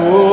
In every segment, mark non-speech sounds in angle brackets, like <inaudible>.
Oh,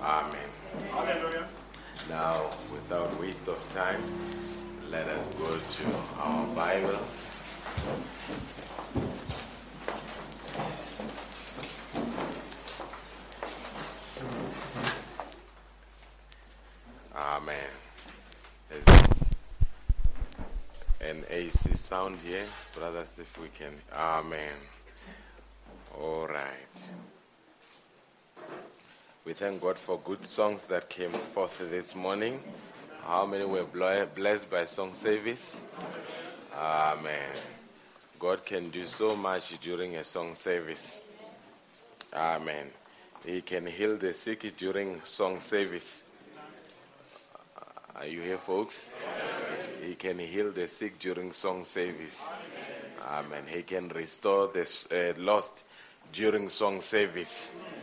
Muloto. Hallelujah. Now, without waste of time, let us go to our Bibles. Amen. Is an AC sound here? Brothers, if we can. Amen. All right. We thank God for good songs that came forth this morning. How many were blessed by song service? Amen. God can do so much during a song service. Amen. He can heal the sick during song service. Are you here, folks? He can heal the sick during song service. Amen. He can restore the uh, lost during song service. Amen.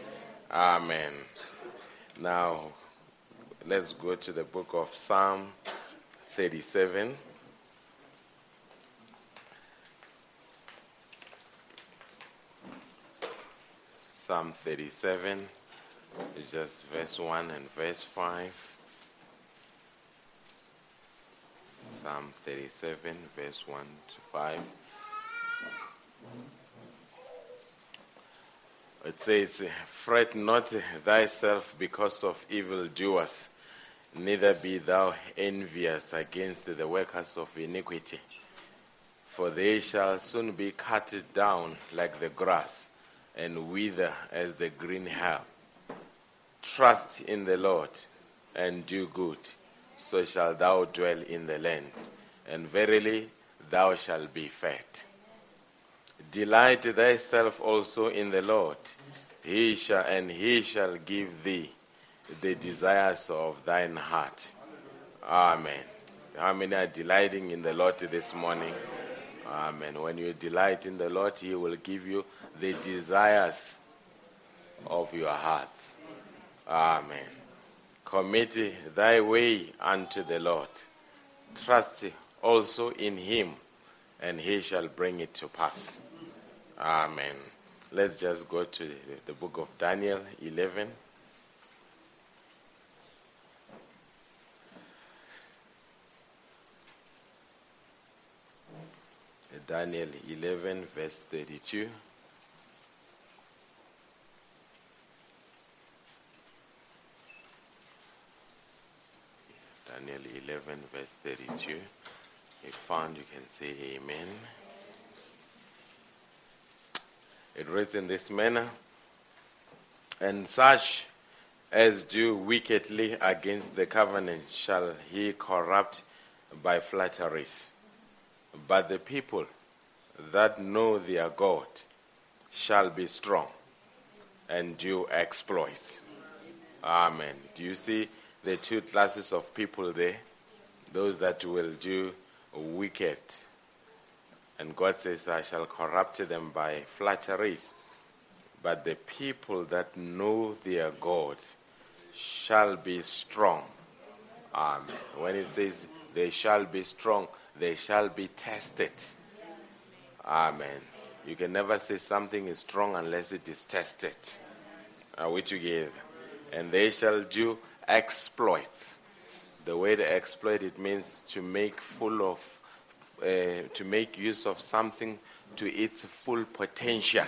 Now, let's go to the book of Psalm 37. Psalm 37, It's just verse 1 and verse 5. Psalm 37, verse 1 to 5. It says, Fret not thyself because of evildoers, neither be thou envious against the workers of iniquity. For they shall soon be cut down like the grass, and wither as the green herb. Trust in the Lord, and do good, so shalt thou dwell in the land, and verily thou shalt be fed. Delight thyself also in the Lord, he shall, and he shall give thee the desires of thine heart. Amen. How many are delighting in the Lord this morning? Amen. When you delight in the Lord, He will give you the desires of your heart. Amen. Commit thy way unto the Lord. Trust also in Him, and He shall bring it to pass. Amen. Let's just go to the book of Daniel 11. Daniel 11, verse 32. Daniel 11, verse 32. If found, you can say Amen. It reads in this manner And such as do wickedly against the covenant shall he corrupt by flatteries. But the people that know their God shall be strong and do exploits. Amen. Do you see the two classes of people there? Those that will do wicked. And God says, I shall corrupt them by flatteries. But the people that know their God shall be strong. Amen. When it says they shall be strong, they shall be tested. Amen. You can never say something is strong unless it is tested. Are we together? And they shall do exploits. The word exploit it means to make full of, uh, to make use of something to its full potential.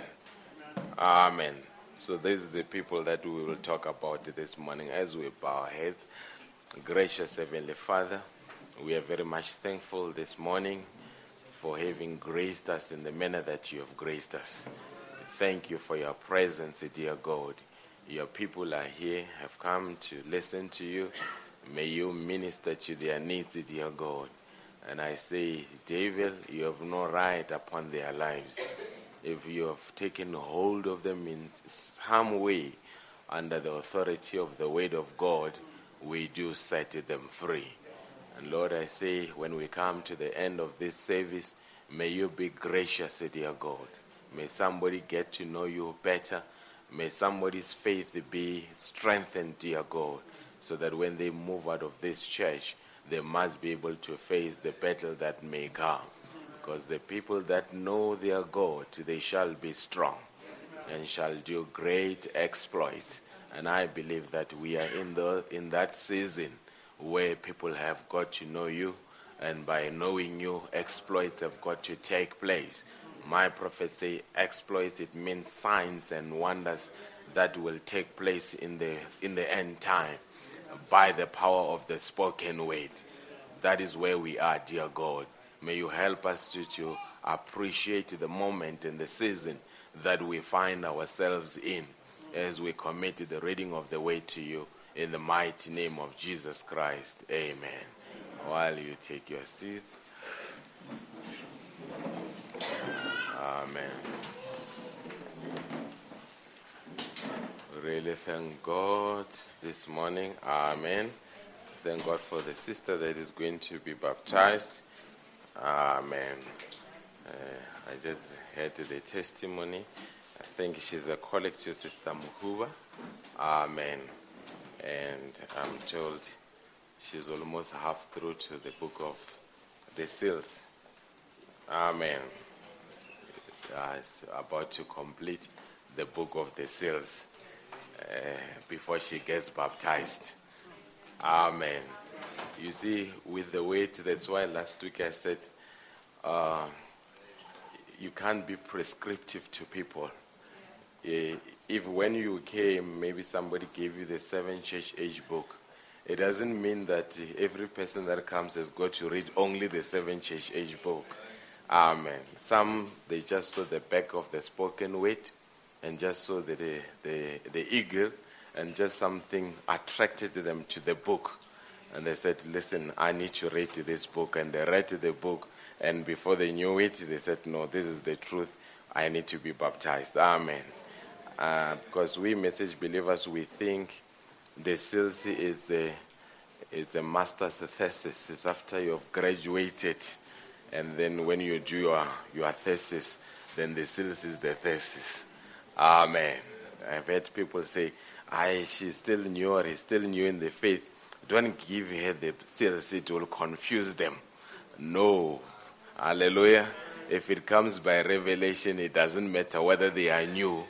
Amen. So these are the people that we will talk about this morning as we bow our heads. Gracious Heavenly Father. We are very much thankful this morning for having graced us in the manner that you have graced us. Thank you for your presence, dear God. Your people are here, have come to listen to you. May you minister to their needs, dear God. And I say, Devil, you have no right upon their lives. If you have taken hold of them in some way under the authority of the word of God, we do set them free. And Lord, I say, when we come to the end of this service, may you be gracious, dear God. May somebody get to know you better. May somebody's faith be strengthened, dear God, so that when they move out of this church, they must be able to face the battle that may come. Because the people that know their God, they shall be strong and shall do great exploits. And I believe that we are in, the, in that season where people have got to know you, and by knowing you, exploits have got to take place. My prophet say exploits, it means signs and wonders that will take place in the, in the end time by the power of the spoken word. That is where we are, dear God. May you help us to, to appreciate the moment and the season that we find ourselves in as we commit the reading of the word to you. In the mighty name of Jesus Christ, amen. While you take your seats, amen. Really thank God this morning, amen. Thank God for the sister that is going to be baptized, amen. Uh, I just heard the testimony. I think she's a colleague to Sister Muhuba, amen and I'm told she's almost half through to the book of the seals. Amen. Uh, about to complete the book of the seals. Uh, before she gets baptized. Amen. You see, with the weight, that's why last week I said uh, you can't be prescriptive to people. Eh, If when you came, maybe somebody gave you the seven church age book, it doesn't mean that every person that comes has got to read only the seven church age book. Amen. Some, they just saw the back of the spoken word and just saw the, the, the, the eagle and just something attracted them to the book. And they said, listen, I need to read this book. And they read the book. And before they knew it, they said, no, this is the truth. I need to be baptized. Amen. Uh, because we message believers, we think the CLC is a, it's a master's thesis. It's after you've graduated. And then when you do your, your thesis, then the CLC is the thesis. Amen. I've heard people say, I, she's still new or he's still new in the faith. Don't give her the CLC, it will confuse them. No. Hallelujah. If it comes by revelation, it doesn't matter whether they are new.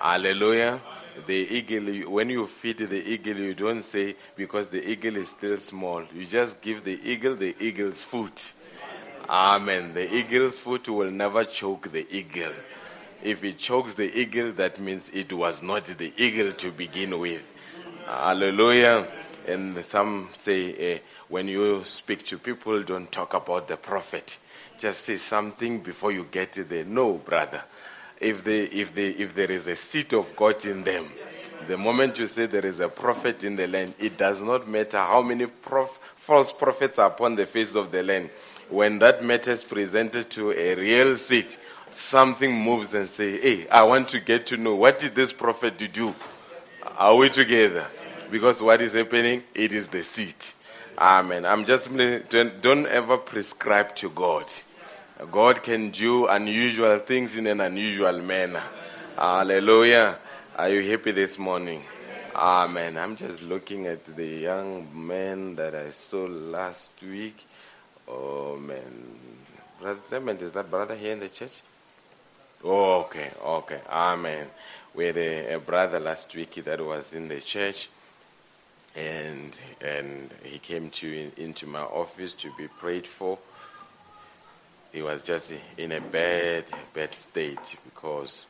Hallelujah. The eagle, when you feed the eagle, you don't say because the eagle is still small. You just give the eagle the eagle's food. Amen. The eagle's food will never choke the eagle. If it chokes the eagle, that means it was not the eagle to begin with. Hallelujah. And some say, eh, when you speak to people, don't talk about the prophet. Just say something before you get there. No, brother. If, they, if, they, if there is a seed of God in them, the moment you say there is a prophet in the land, it does not matter how many prof- false prophets are upon the face of the land. When that matter is presented to a real seed, something moves and say, "Hey, I want to get to know what did this prophet do? Are we together?" Because what is happening, it is the seed. Amen. I'm just don't, ever prescribe to God. God can do unusual things in an unusual manner. Hallelujah. Are you happy this morning? Amen. I'm just looking at the young man that I saw last week. Oh man. Brother Clement, is that brother here in the church? Oh, okay, okay. Amen. We had a, a brother last week that was in the church and and he came to in, into my office to be prayed for. He was just in a bad bad state because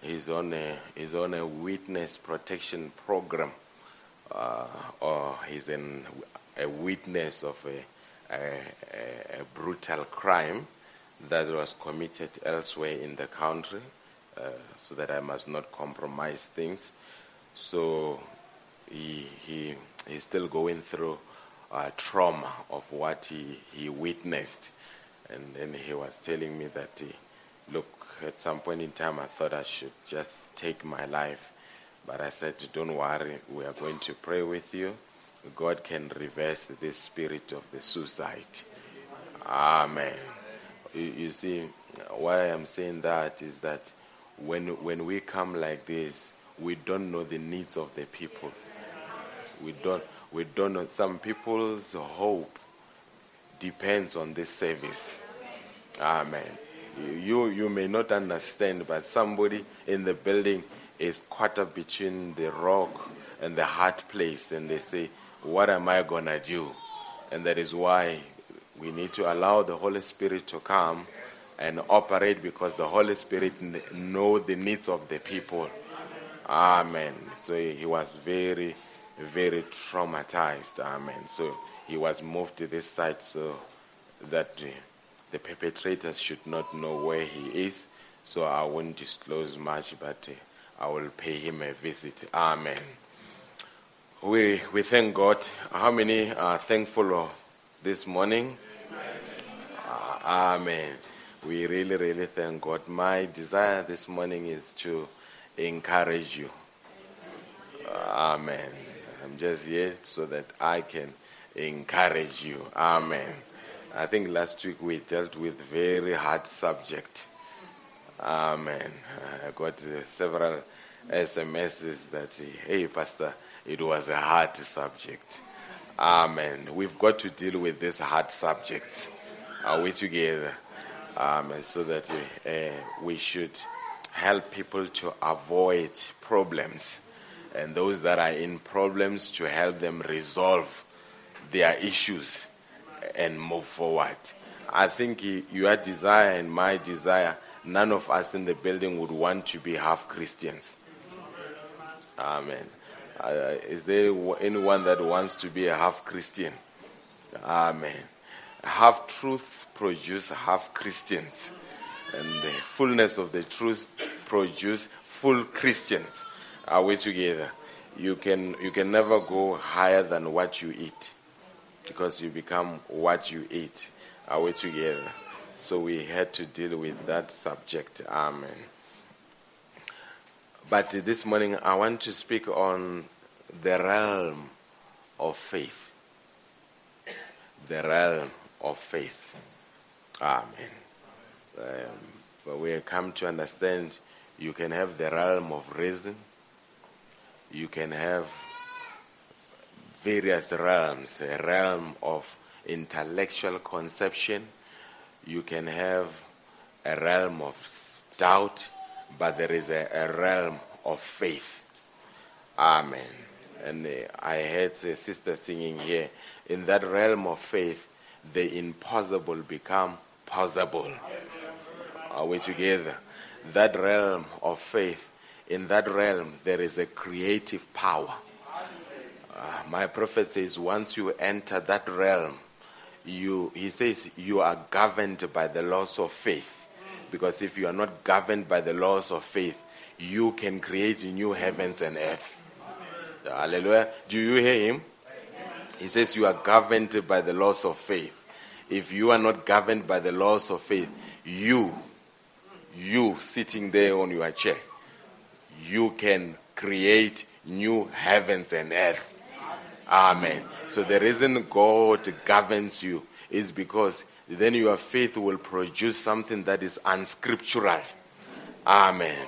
he's on a he's on a witness protection program, uh, or he's in a witness of a, a, a, a brutal crime that was committed elsewhere in the country, uh, so that I must not compromise things. So he, he, he's still going through uh, trauma of what he, he witnessed. And then he was telling me that, he, look, at some point in time I thought I should just take my life. But I said, don't worry, we are going to pray with you. God can reverse this spirit of the suicide. Amen. You, see, why I'm saying that is that when, when we come like this, we don't know the needs of the people. We don't, we don't know. Some people's hope depends on this service. Amen. You, you may not understand, but somebody in the building is caught up between the rock and the hard place, and they say, What am I going to do? And that is why we need to allow the Holy Spirit to come and operate because the Holy Spirit know the needs of the people. Amen. So he was very, very traumatized. Amen. So he was moved to this side so that the perpetrators should not know where he is. So I won't disclose much, but uh, I will pay him a visit. Amen. We, we thank God. How many are thankful this morning? Amen. We really, really thank God. My desire this morning is to encourage you. Amen. I'm just here so that I can encourage you. Amen. I think last week we dealt with very hard subject. Amen. I got uh, several SMSs that say, hey, Pastor, it was a hard subject. Amen. We've got to deal with these hard subjects. Are we together? And so that uh, we should help people to avoid problems, and those that are in problems to help them resolve their issues and move forward. I think your desire and my desire, none of us in the building would want to be half Christians. Amen. Uh, is there anyone that wants to be a half Christian? Amen. Half truths produce half Christians, and the fullness of the truth produce full Christians. Are we together? You can you can never go higher than what you eat, because you become what you eat. Are we together? So we had to deal with that subject. Amen. But this morning I want to speak on the realm of faith. The realm of faith. Amen. Um, but we have come to understand you can have the realm of reason, you can have various realms, a realm of intellectual conception, you can have a realm of doubt, but there is a, a realm of faith. Amen. And uh, I heard a sister singing here. In that realm of faith, the impossible become possible. Are we together? That realm of faith, in that realm, there is a creative power. Uh, my prophet says, once you enter that realm, you, he says, you are governed by the laws of faith. Because if you are not governed by the laws of faith, you can create new heavens and earth. Hallelujah. Do you hear him? He says you are governed by the laws of faith. If you are not governed by the laws of faith, you, you sitting there on your chair, you can create new heavens and earth. Amen. So the reason God governs you is because then your faith will produce something that is unscriptural. Amen.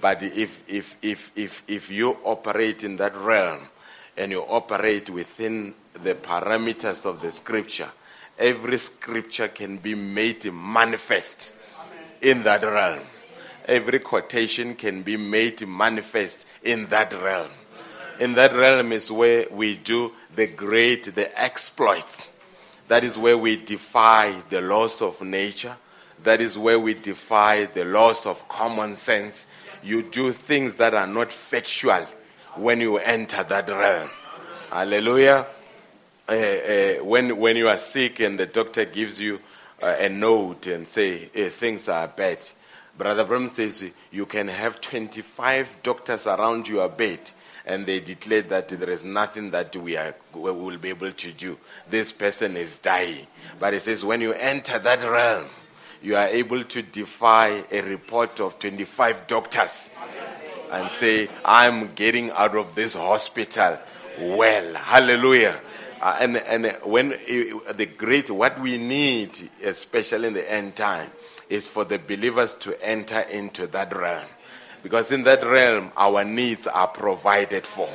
But if, if, if, if, if you operate in that realm and you operate within the parameters of the scripture, every scripture can be made manifest in that realm. Every quotation can be made manifest in that realm. In that realm is where we do the great, the exploits. That is where we defy the laws of nature. That is where we defy the laws of common sense. You do things that are not factual when you enter that realm. Hallelujah. Uh, uh, when, when you are sick and the doctor gives you uh, a note and say "Eh, things are bad, Brother Branham says you can have 25 doctors around your bed and they declared that there is nothing that we, are, we will be able to do. This person is dying. But it says when you enter that realm, you are able to defy a report of 25 doctors and say, I'm getting out of this hospital well. Hallelujah. Uh, and and when uh, the great, what we need, especially in the end time, is for the believers to enter into that realm. Because in that realm, our needs are provided for.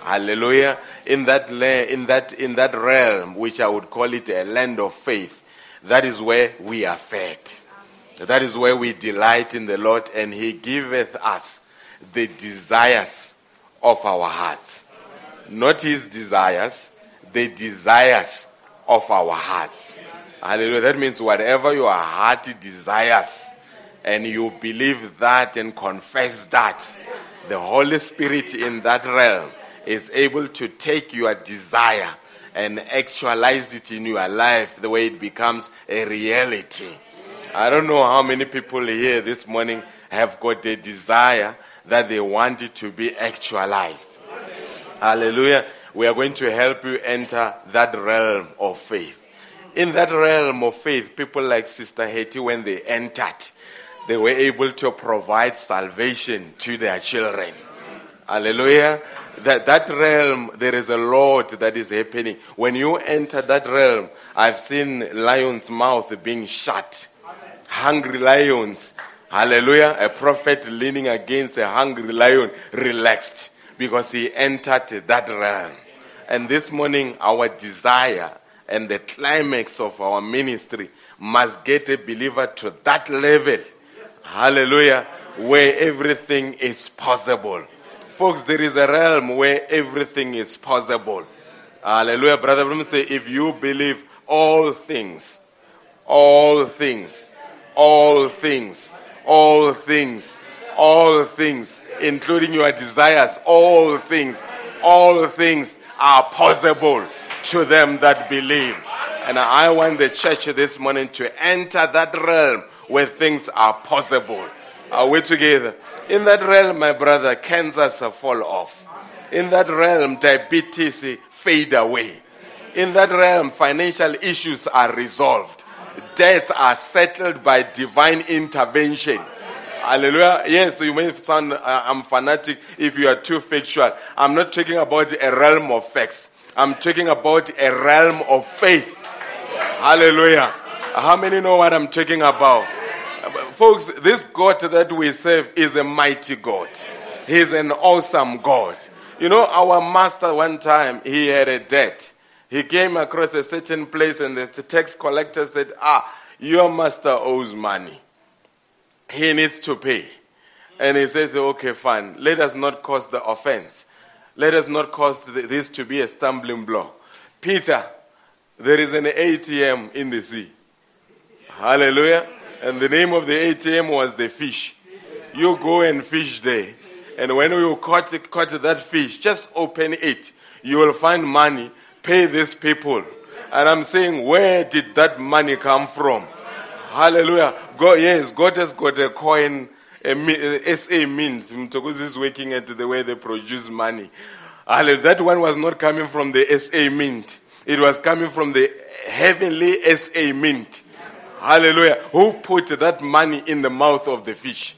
Hallelujah. In that, in that, in that realm, which I would call it a land of faith, that is where we are fed. That is where we delight in the Lord, and He giveth us the desires of our hearts. Not His desires, the desires of our hearts. Hallelujah. That means whatever your heart desires, and you believe that and confess that, the Holy Spirit in that realm is able to take your desire and actualize it in your life the way it becomes a reality. I don't know how many people here this morning have got a desire that they want it to be actualized. Hallelujah. We are going to help you enter that realm of faith. In that realm of faith, people like Sister Haiti, when they entered, they were able to provide salvation to their children. Hallelujah. That, that realm, there is a lot that is happening. When you enter that realm, I've seen lions' mouth being shut. Hungry lions. Hallelujah. A prophet leaning against a hungry lion relaxed because he entered that realm. And this morning, our desire and the climax of our ministry must get a believer to that level. Hallelujah. where everything is possible. Folks, there is a realm where everything is possible. Hallelujah. Brother Branham say, if you believe all things, all things, all things, all things, all things, including your desires, all things, all things are possible to them that believe. And I want the church this morning to enter that realm where things are possible. Are we together? In that realm, my brother, cancers fall off. In that realm, diabetes fade away. In that realm, financial issues are resolved. Debts are settled by divine intervention. Hallelujah. Yes, you may sound uh, I'm fanatic if you are too factual. I'm not talking about a realm of facts. I'm talking about a realm of faith. Hallelujah. How many know what I'm talking about? Folks, this God that we serve is a mighty God. He's an awesome God. You know, our master one time, he had a debt. He came across a certain place and the tax collector said, Ah, your master owes money. He needs to pay. And he says, Okay, fine. Let us not cause the offense. Let us not cause this to be a stumbling block. Peter, there is an ATM in the sea. Hallelujah. And the name of the ATM was the fish. You go and fish there. And when you caught, caught that fish, just open it. You will find money. Pay these people. And I'm saying, where did that money come from? Hallelujah. God, yes, God has got a coin, a, SA Mint. Mtokozi is working at the way they produce money. Hallelujah. That one was not coming from the SA Mint. It was coming from the heavenly SA Mint. Hallelujah. Who put that money in the mouth of the fish?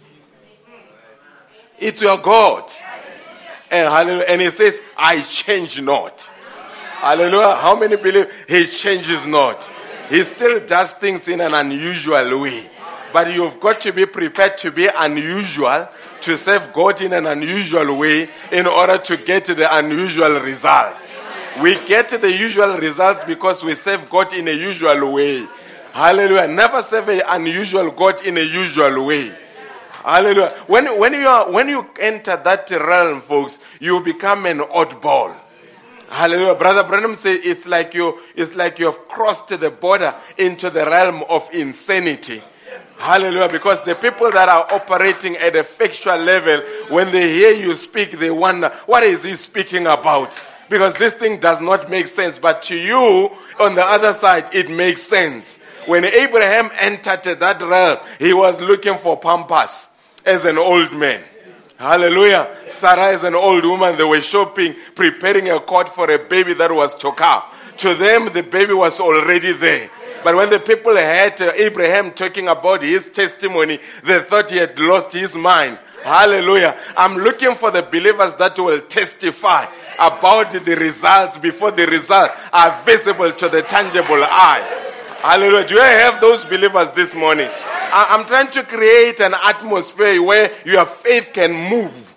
It's your God. And hallelujah. And he says, I change not. Hallelujah. How many believe he changes not? He still does things in an unusual way. But you've got to be prepared to be unusual, to serve God in an unusual way in order to get the unusual results. We get the usual results because we serve God in a usual way. Hallelujah. Never serve an unusual God in a usual way. Hallelujah. When, when, you are, when you enter that realm, folks, you become an oddball. Hallelujah. Brother Branham said it's like you it's like you have crossed the border into the realm of insanity. Hallelujah. Because the people that are operating at a factual level, when they hear you speak, they wonder, what is he speaking about? Because this thing does not make sense. But to you, on the other side, it makes sense. When Abraham entered that realm, he was looking for Pampers as an old man. Hallelujah. Sarah is an old woman. They were shopping, preparing a cot for a baby that was to come. To them, the baby was already there. But when the people heard Abraham talking about his testimony, they thought he had lost his mind. Hallelujah. I'm looking for the believers that will testify about the results before the results are visible to the tangible eye. Hallelujah. Do I have those believers this morning? I'm trying to create an atmosphere where your faith can move.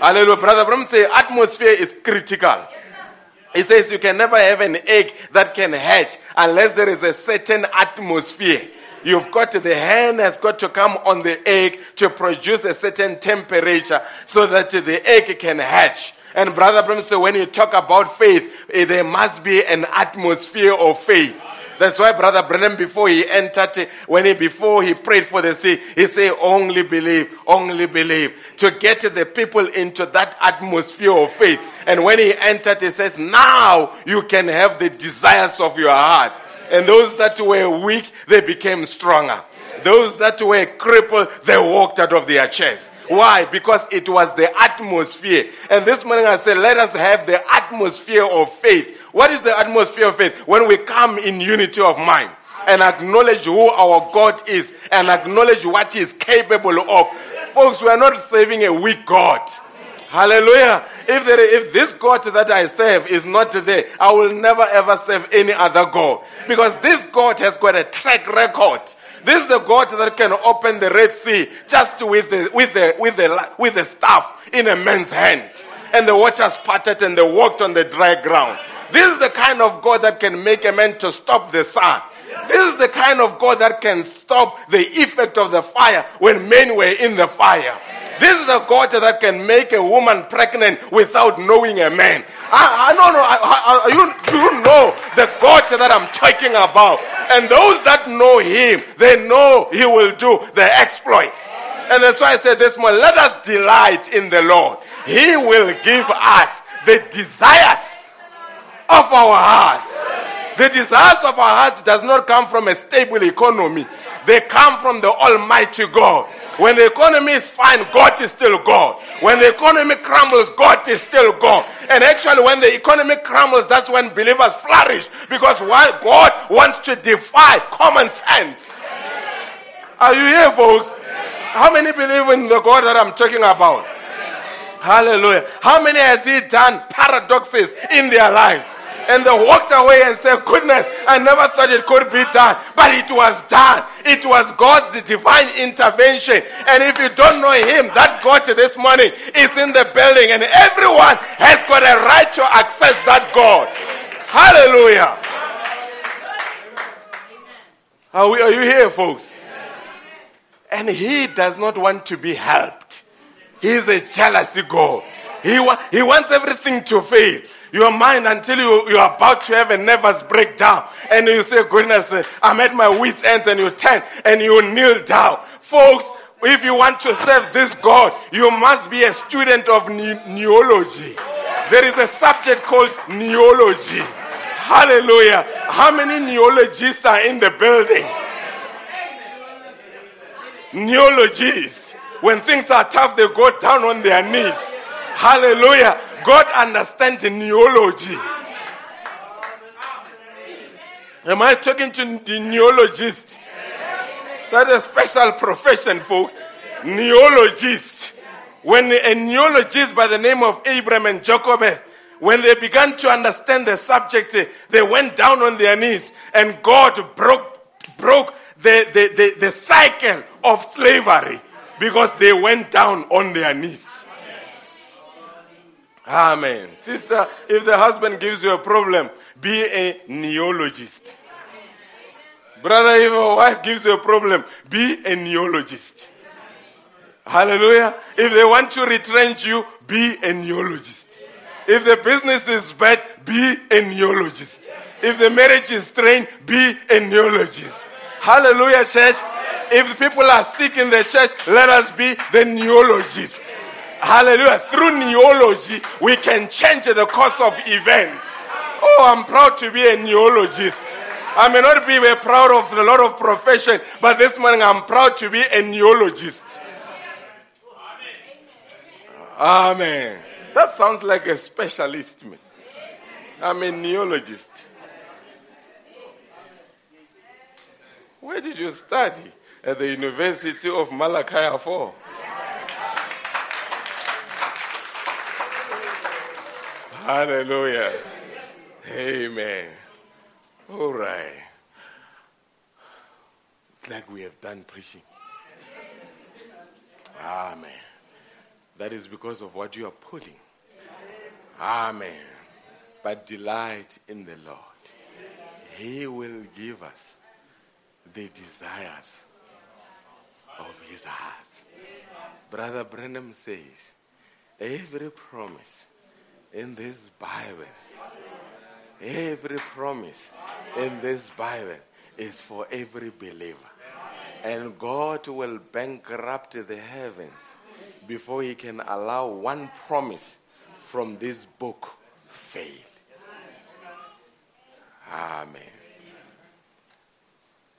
Hallelujah. Brother Branham say atmosphere is critical. He says you can never have an egg that can hatch unless there is a certain atmosphere. You've got to, the hen has got to come on the egg to produce a certain temperature so that the egg can hatch. And Brother Branham said when you talk about faith, eh, there must be an atmosphere of faith. That's why Brother Branham, before he entered, when he before he prayed for the sea, he said, "Only believe, only believe." To get the people into that atmosphere of faith. And when he entered, he says, "Now you can have the desires of your heart." And those that were weak, they became stronger. Those that were crippled, they walked out of their chairs. Why? Because it was the atmosphere. And this morning I said, let us have the atmosphere of faith what is the atmosphere of faith? When we come in unity of mind and acknowledge who our God is and acknowledge what He is capable of. Folks, we are not serving a weak God. Hallelujah. If, there, if this God that I serve is not there, I will never ever serve any other God. Because this God has got a track record. This is the God that can open the Red Sea just with the, with the, with the, with the staff in a man's hand. And the waters parted and they walked on the dry ground. This is the kind of God that can make a man to stop the sun This is the kind of God that can stop the effect of the fire when men were in the fire. This is the God that can make a woman pregnant without knowing a man. I, I don't know. I, I, you, you know the God that I'm talking about. And those that know Him, they know He will do the exploits. And that's why I said this morning, let us delight in the Lord. He will give us the desires of our hearts. The desires of our hearts does not come from a stable economy. They come from the Almighty God. When the economy is fine, God is still God. When the economy crumbles, God is still God. And actually, when the economy crumbles, that's when believers flourish because God wants to defy common sense. Are you here, folks? How many believe in the God that I'm talking about? Hallelujah. How many has He done paradoxes in their lives? And they walked away and said, Goodness, I never thought it could be done. But it was done. It was God's divine intervention. And if you don't know Him, that God this morning is in the building, and everyone has got a right to access that God. Hallelujah. Are, we, are you here, folks? And He does not want to be helped. He is a jealousy God. He, wa- he wants everything to fail your mind until you, you're about to have a nervous breakdown. And you say, Goodness, I'm at my wits' end, and you turn and you kneel down. Folks, if you want to serve this God, you must be a student of ne- neology. There is a subject called neology. Hallelujah. How many neologists are in the building? Neologists. When things are tough, they go down on their knees. Hallelujah. God understands the neology. Am I talking to the neologist? That's a special profession, folks. Neologist. When a neologist by the name of Abraham and Jacob, when they began to understand the subject, they went down on their knees and God broke, broke the, the, the, the cycle of slavery because they went down on their knees. Amen. Sister, if the husband gives you a problem, be a neologist. Brother, if your wife gives you a problem, be a neologist. Hallelujah. If they want to retrench you, be a neologist. If the business is bad, be a neologist. If the marriage is strained, be a neologist. Hallelujah, church. If people are sick in the church, let us be the neologist. Hallelujah. Through neology, we can change the course of events. Oh, I'm proud to be a neologist. I may not be proud of a lot of profession, but this morning I'm proud to be a neologist. Amen. That sounds like a specialist. Man. I'm a neologist. Where did you study? At the University of Malachi 4. Hallelujah. Amen. All right. It's like we have done preaching. Amen. That is because of what you are putting. Amen. But delight in the Lord. He will give us the desires of his heart. Brother Branham says, every promise in this Bible. Every promise in this Bible is for every believer. And God will bankrupt the heavens before He can allow one promise from this book fail. Amen.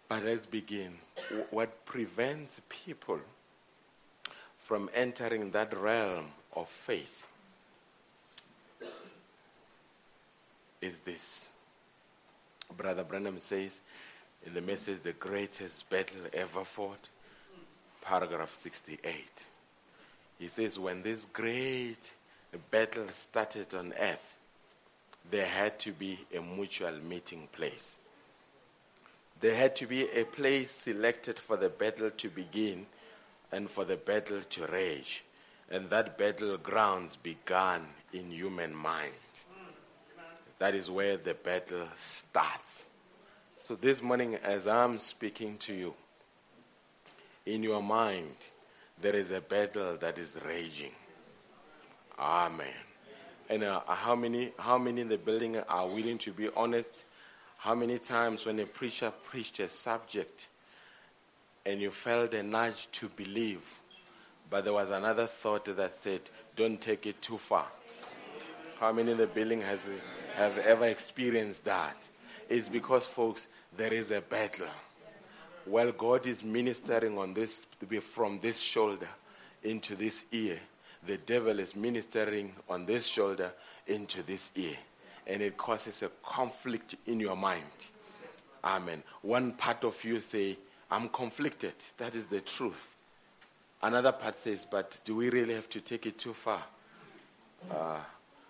But let's begin. What prevents people from entering that realm of faith is this. Brother Branham says in the message, the greatest battle ever fought, paragraph 68. He says, when this great battle started on earth, there had to be a mutual meeting place. There had to be a place selected for the battle to begin and for the battle to rage. And that battlegrounds began in human mind. That is where the battle starts. So this morning, as I'm speaking to you, in your mind, there is a battle that is raging. Amen. And uh, how many, how many in the building are willing to be honest? How many times when a preacher preached a subject and you felt a nudge to believe, but there was another thought that said, "Don't take it too far." How many in the building has have ever experienced that? It's because, folks, there is a battle. While God is ministering on this from this shoulder into this ear, the devil is ministering on this shoulder into this ear. And it causes a conflict in your mind. Amen. One part of you say, I'm conflicted. That is the truth. Another part says, but do we really have to take it too far? Uh,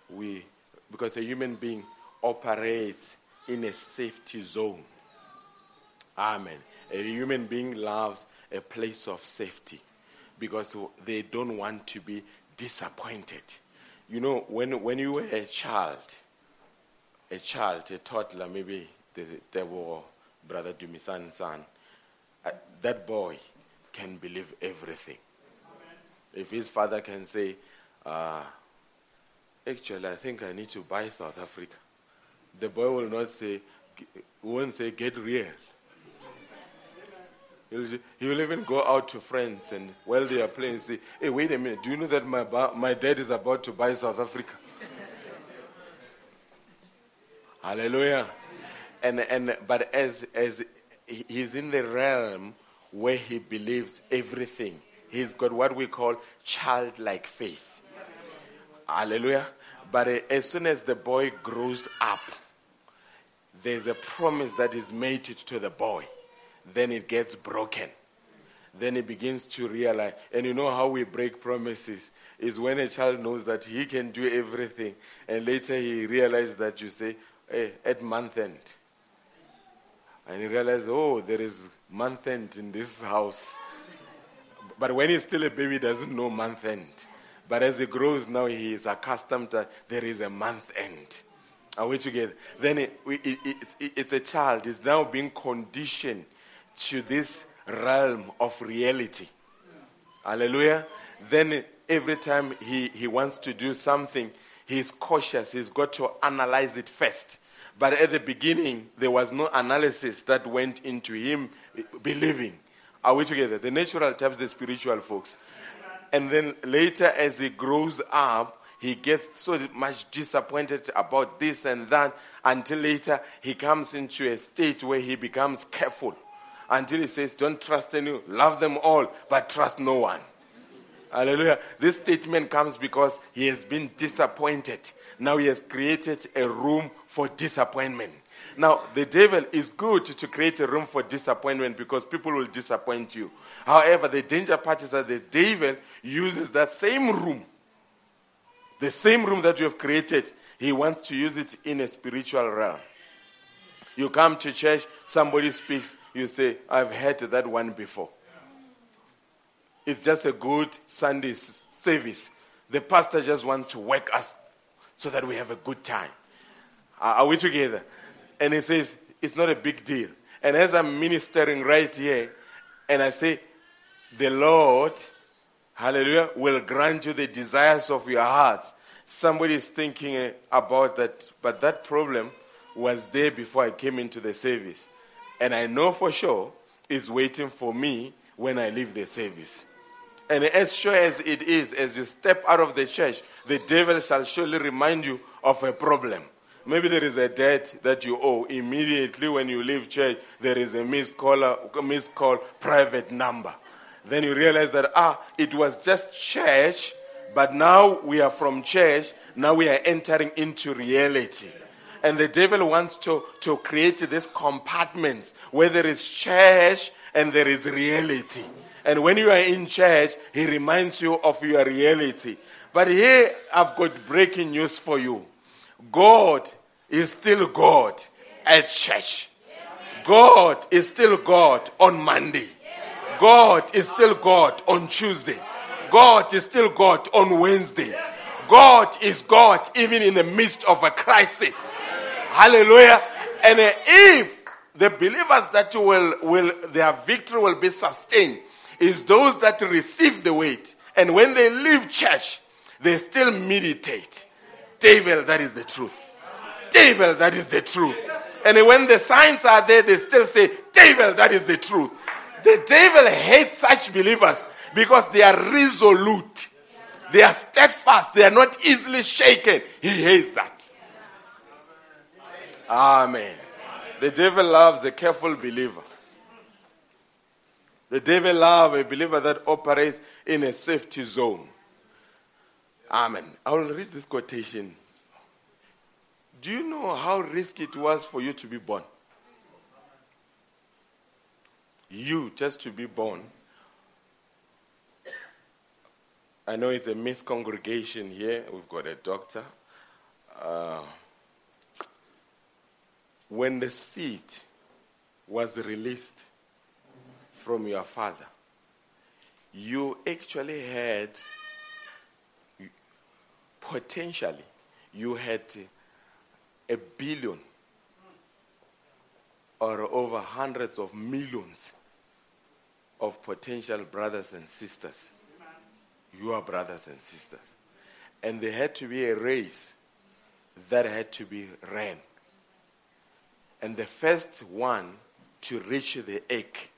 we, because a human being operates in a safety zone. Amen. A human being loves a place of safety because they don't want to be disappointed. You know, when, when you were a child, a child, a toddler, maybe the devil brother Dumisan's son, uh, that boy can believe everything. If his father can say, uh, actually, I think I need to buy South Africa, the boy will not say, won't say, get real. He will even go out to friends and while they are playing, say, hey, wait a minute, do you know that my, ba- my dad is about to buy South Africa? <laughs> Hallelujah. And, and, but as, as he's in the realm where he believes everything, he's got what we call childlike faith. Hallelujah. But uh, as soon as the boy grows up, there's a promise that is made to the boy then it gets broken. Then he begins to realize, and you know how we break promises is when a child knows that he can do everything, and later he realizes that you say, hey, at month end. And he realizes, oh, there is month end in this house. But when he's still a baby, he doesn't know month end. But as he grows now, he is accustomed that there is a month end. Are we together? Then it, it, it, it's a child. It's now being conditioned to this realm of reality. Hallelujah. Then every time he, he wants to do something, he's cautious. He's got to analyze it first. But at the beginning, there was no analysis that went into him believing. Are we together? The natural types, the spiritual, folks. And then later, as he grows up, he gets so much disappointed about this and that until later he comes into a state where he becomes careful until he says, Don't trust anyone, love them all, but trust no one. Hallelujah. This statement comes because he has been disappointed. Now he has created a room for disappointment. Now, the devil is good to create a room for disappointment because people will disappoint you. However, the danger part is that the devil uses that same room, the same room that you have created, he wants to use it in a spiritual realm. You come to church, somebody speaks, you say, I've heard that one before. It's just a good Sunday service. The pastor just wants to work us so that we have a good time. Are we together? And he says, It's not a big deal. And as I'm ministering right here, and I say, The Lord, hallelujah, will grant you the desires of your hearts. Somebody is thinking eh, about that, but that problem was there before I came into the service. And I know for sure it's waiting for me when I leave the service. And as sure as it is, as you step out of the church, the devil shall surely remind you of a problem. Maybe there is a debt that you owe. Immediately when you leave church, there is a missed call, missed call private number. Then you realize that, ah, it was just church, but now we are from church, now we are entering into reality. And the devil wants to, to create these compartments where there is church and there is reality. And when you are in church, he reminds you of your reality. But here I've got breaking news for you. God is still God at church. God is still God on Monday. God is still God on Tuesday. God is still God on Wednesday. God is God even in the midst of a crisis. Hallelujah. And uh, if the believers that will, will their victory will be sustained is those that receive the weight. And when they leave church, they still meditate. Devil, that is the truth. Devil, that is the truth. And when the signs are there, they still say, Devil, that is the truth. The devil hates such believers because they are resolute. They are steadfast. They are not easily shaken. He hates that. Amen. The devil loves a careful believer. The devil loves a believer that operates in a safety zone. Amen. I will read this quotation. Do you know how risky it was for you to be born? You, just to be born. I know it's a mixed congregation here. We've got a doctor. Uh, when the seed was released from your father, you actually had potentially you had a billion or over hundreds of millions of potential brothers and sisters. Your brothers and sisters. And there had to be a race that had to be ran. And the first one to reach the egg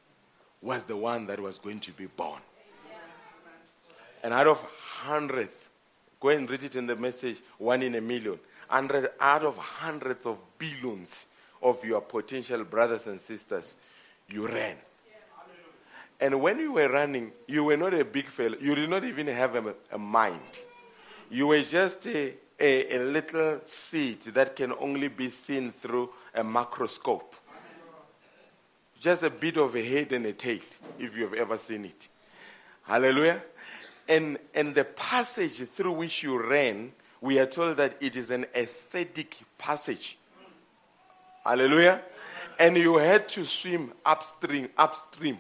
was the one that was going to be born. And out of hundreds, go and read it in the message, one in a million. Hundred, out of hundreds of billions of your potential brothers and sisters, you ran. And when you were running, you were not a big fellow. You did not even have a, a mind. You were just a, a, a little seed that can only be seen through a microscope. Just a bit of a head and a tail, if you've ever seen it. Hallelujah. And, and the passage through which you ran, we are told that it is an acidic passage. Hallelujah. And you had to swim upstream, upstream.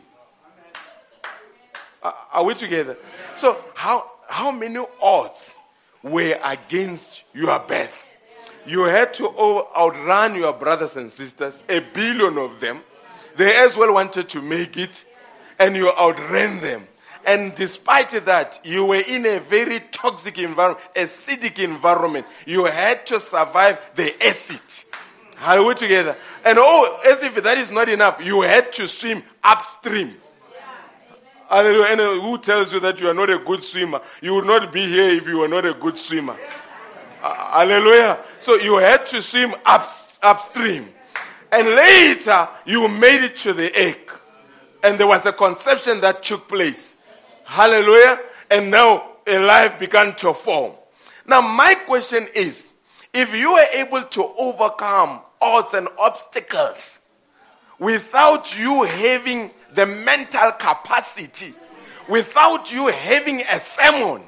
Are we together? So, how, how many odds were against your birth? You had to outrun your brothers and sisters, a billion of them. They as well wanted to make it, and you outran them. And despite that, you were in a very toxic environment, acidic environment. You had to survive the acid. Are we together? And oh, as if that is not enough, you had to swim upstream. Hallelujah. And uh, who tells you that you are not a good swimmer? You would not be here if you were not a good swimmer. Hallelujah. So you had to swim up, upstream. And later, you made it to the egg. And there was a conception that took place. Hallelujah. And now a life began to form. Now, my question is if you were able to overcome odds and obstacles without you having the mental capacity, without you having a sermon,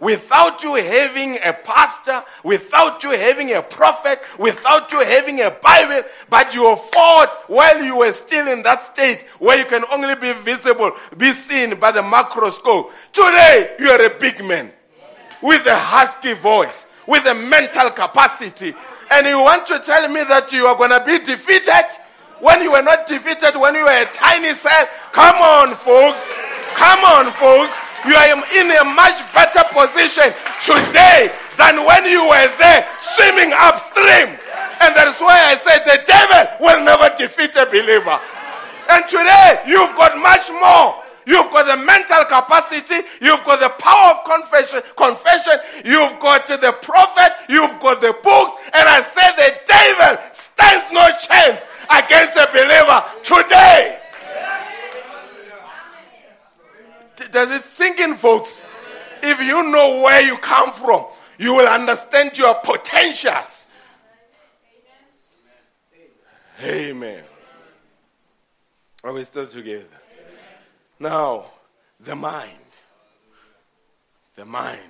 without you having a pastor, without you having a prophet, without you having a Bible, but you fought while you were still in that state where you can only be visible, be seen by the microscope. Today, you are a big man with a husky voice, with a mental capacity. And you want to tell me that you are going to be defeated when you were not defeated, when you were a tiny cell? Come on, folks. Come on, folks you are in a much better position today than when you were there swimming upstream. And that is why I said the devil will never defeat a believer. And today you've got much more. You've got the mental capacity. You've got the power of confession. Confession. You've got the prophet. You've got the books. And I say the devil stands no chance against a believer today. Does it sink in, folks? If you know where you come from, you will understand your potentials. Amen. Are we still together? Now, the mind. The mind.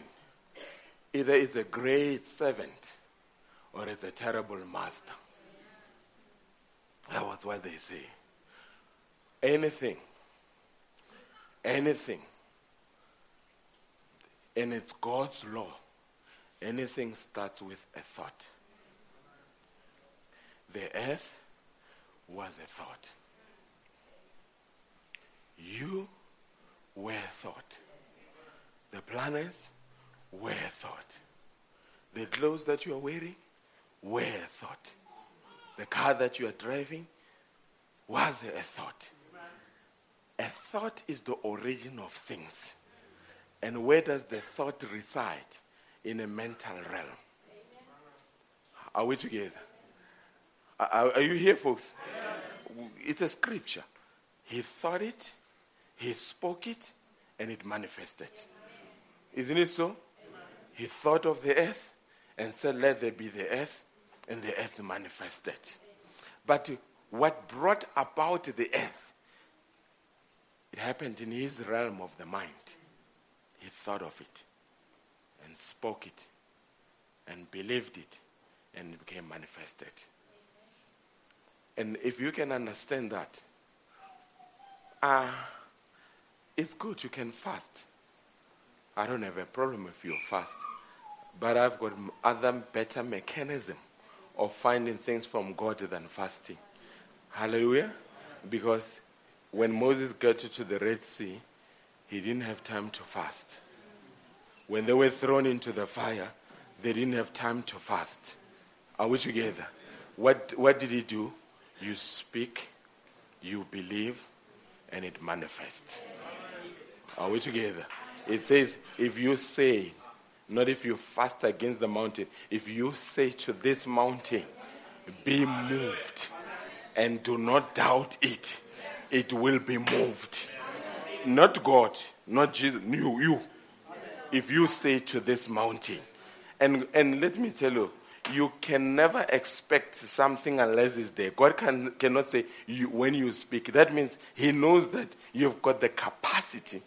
Either is a great servant or it's a terrible master. That's what they say. Anything anything, and it's God's law, anything starts with a thought. The earth was a thought. You were a thought. The planets were a thought. The clothes that you are wearing were a thought. The car that you are driving was a thought. A thought is the origin of things. And where does the thought reside? In a mental realm. Are we together? Are, are you here, folks? It's a scripture. He thought it, he spoke it, and it manifested. Isn't it so? He thought of the earth and said, Let there be the earth, and the earth manifested. But what brought about the earth, it happened in his realm of the mind. He thought of it and spoke it and believed it and it became manifested. And if you can understand that, uh, it's good you can fast. I don't have a problem if you fast. But I've got other better mechanism of finding things from God than fasting. Hallelujah. Because when Moses got to the Red Sea, he didn't have time to fast. When they were thrown into the fire, they didn't have time to fast. Are we together? What, what did he do? You speak, you believe, and it manifests. Are we together? It says, if you say, not if you fast against the mountain, if you say to this mountain, be moved, and do not doubt it, it will be moved. Not God, not Jesus, you, you. If you say to this mountain, and, and let me tell you, you can never expect something unless it's there. God can, cannot say you, when you speak. That means He knows that you've got the capacity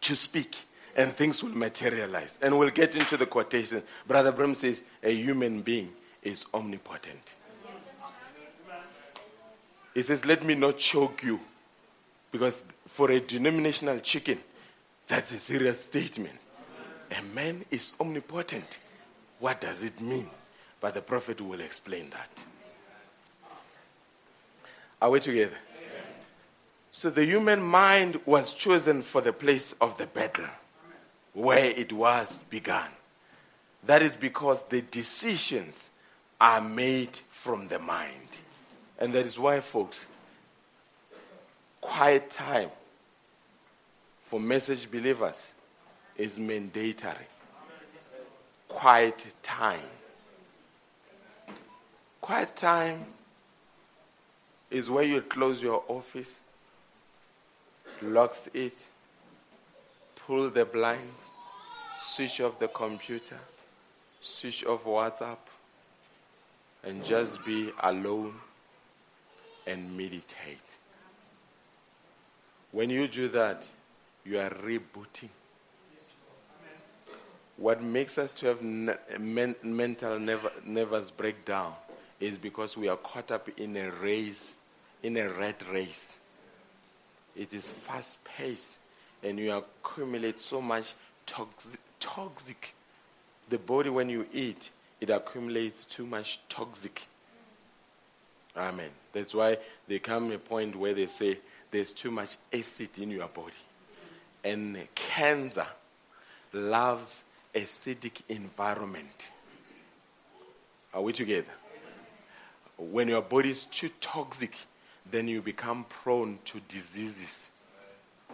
to speak and things will materialize. And we'll get into the quotation. Brother Branham says, a human being is omnipotent. He says, let me not choke you. Because for a denominational chicken, that's a serious statement. A man is omnipotent. What does it mean? But the prophet will explain that. Are we together? So the human mind was chosen for the place of the battle, where it was begun. That is because the decisions are made from the mind. And that is why, folks, quiet time for message believers is mandatory. Quiet time. Quiet time is where you close your office, lock it, pull the blinds, switch off the computer, switch off WhatsApp, and just be alone and meditate. When you do that, you are rebooting. What makes us to have men- mental nervous breakdown is because we are caught up in a race, in a rat race. It is fast paced, and you accumulate so much toxic. The body, when you eat, it accumulates too much toxic. Amen. That's why there come a point where they say there's too much acid in your body. And cancer loves acidic environment. Are we together? When your body is too toxic, then you become prone to diseases.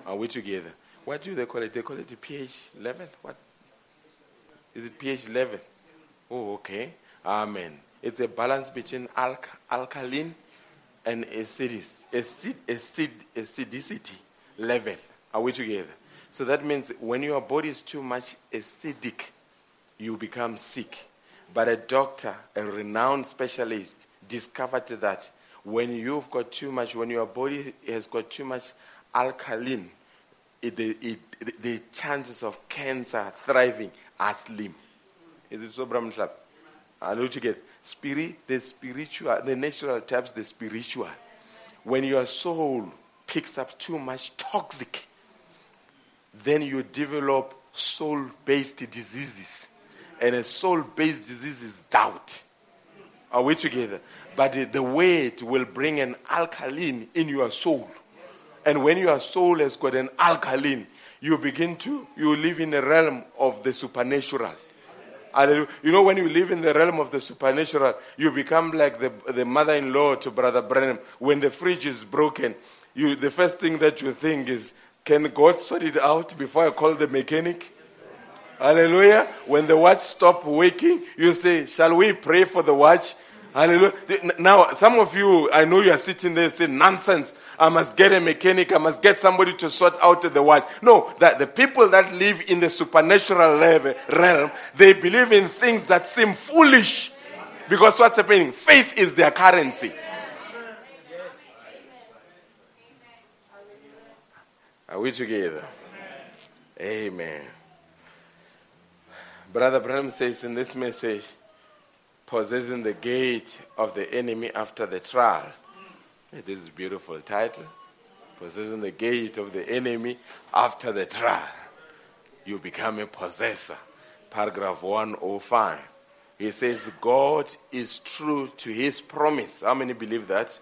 Are we together? What do they call it? They call it the pH level? What? Is it pH level? Oh, okay. Amen. It's a balance between alk- alkaline and acidity, acid, acid, acidicity level. Are we together? So that means when your body is too much acidic, you become sick. But a doctor, a renowned specialist, discovered that when you've got too much, when your body has got too much alkaline, it, it, the chances of cancer thriving are slim. Is it so, I know you get spirit, the spiritual, the natural taps the spiritual. When your soul picks up too much toxic, then you develop soul based diseases. And a soul based disease is doubt. Are we together? But the, the weight will bring an alkaline in your soul. And when your soul has got an alkaline, you begin to, you live in the realm of the supernatural. Hallelujah. You know, when you live in the realm of the supernatural, you become like the, the mother in law to Brother Branham. When the fridge is broken, you, the first thing that you think is, can God sort it out before I call the mechanic? Hallelujah. When the watch stop working, you say, Shall we pray for the watch? Hallelujah. Now, some of you, I know you are sitting there saying, Nonsense. I must get a mechanic. I must get somebody to sort out the watch. No, that the people that live in the supernatural realm, they believe in things that seem foolish. Because what's happening? Faith is their currency. Are we together? Amen. Brother Branham says in this message, possessing the gate of the enemy after the trial. This is a beautiful title. Possessing the gate of the enemy after the trial. You become a possessor. Paragraph 105. He says, God is true to his promise. How many believe that?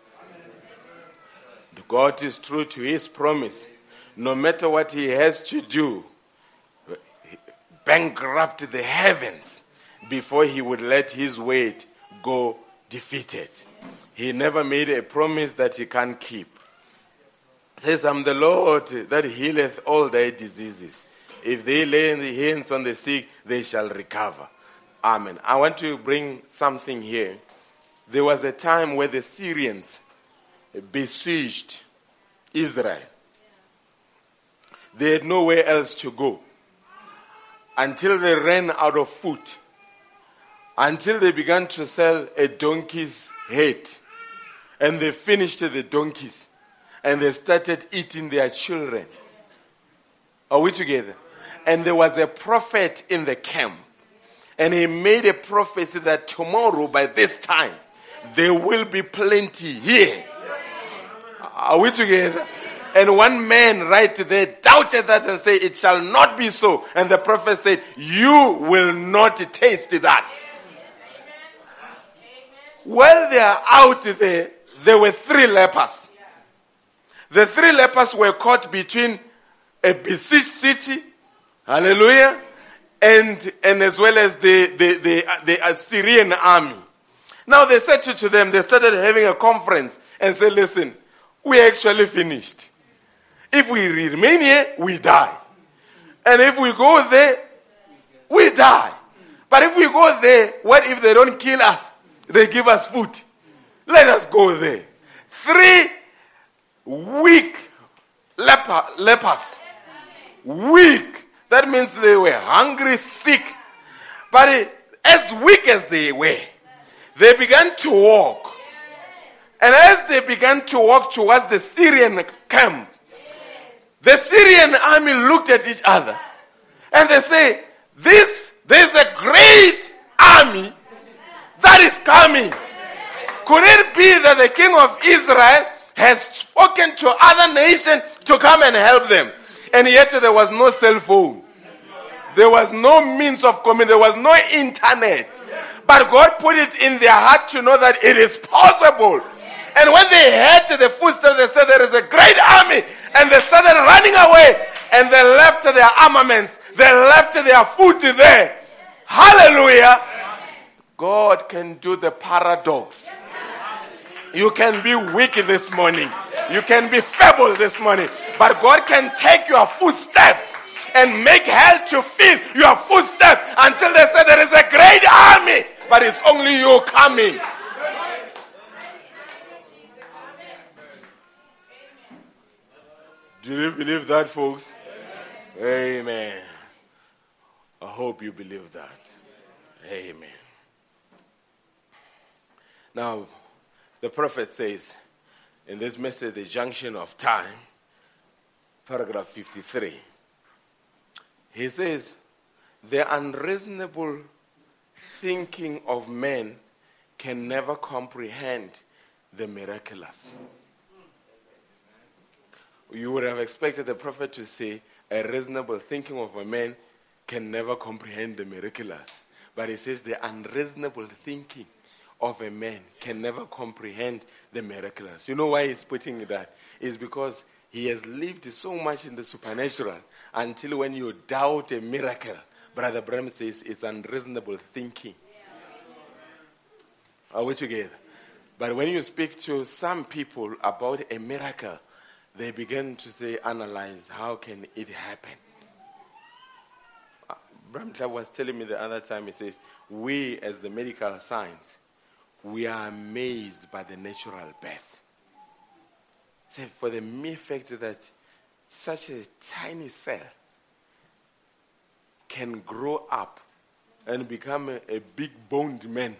God is true to his promise. No matter what he has to do, bankrupt the heavens before he would let his weight go defeated. He never made a promise that he can't keep. says, I'm the Lord that healeth all their diseases. If they lay the hands on the sick, they shall recover. Amen. I want to bring something here. There was a time where the Syrians besieged Israel. They had nowhere else to go until they ran out of food, until they began to sell a donkey's head. And they finished the donkeys and they started eating their children. Are we together? And there was a prophet in the camp. And he made a prophecy that tomorrow, by this time, there will be plenty here. Are we together? And one man right there doubted that and said, It shall not be so. And the prophet said, You will not taste that. While they are out there, there were three lepers. The three lepers were caught between a besieged city, hallelujah, and, and as well as the, the, the, uh, the Assyrian army. Now they said to them, they started having a conference and said, Listen, we actually finished. If we remain here, we die. And if we go there, we die. But if we go there, what if they don't kill us? They give us food. Let us go there. Three weak leper, lepers. Weak. That means they were hungry, sick. But as weak as they were, they began to walk. And as they began to walk towards the Syrian camp, the Syrian army looked at each other and they say, This, there's a great army that is coming. Could it be that the king of Israel has spoken to other nations to come and help them? And yet there was no cell phone. There was no means of communication. There was no internet. But God put it in their heart to know that it is possible. And when they heard the footsteps, they said, There is a great army. And they started running away. And they left their armaments. They left their food there. Hallelujah. God can do the paradox. You can be weak this morning. You can be feeble this morning. But God can take your footsteps and make hell to feel your footsteps until they say there is a great army. But it's only you coming. Do you believe that, folks? Amen. Amen. I hope you believe that. Amen. Now, the prophet says in this message, The Junction of Time, paragraph 53, he says, The unreasonable thinking of men can never comprehend the miraculous. You would have expected the prophet to say, A reasonable thinking of a man can never comprehend the miraculous. But he says, The unreasonable thinking of a man can never comprehend the miraculous. You know why he's putting that? It's because he has lived so much in the supernatural until when you doubt a miracle, Brother Branham says it's unreasonable thinking. Are we together? But when you speak to some people about a miracle, they begin to say, analyze, how can it happen? Uh, Bram was telling me the other time, he says, we as the medical science, we are amazed by the natural birth. Say, for the mere fact that such a tiny cell can grow up and become a, a big boned man,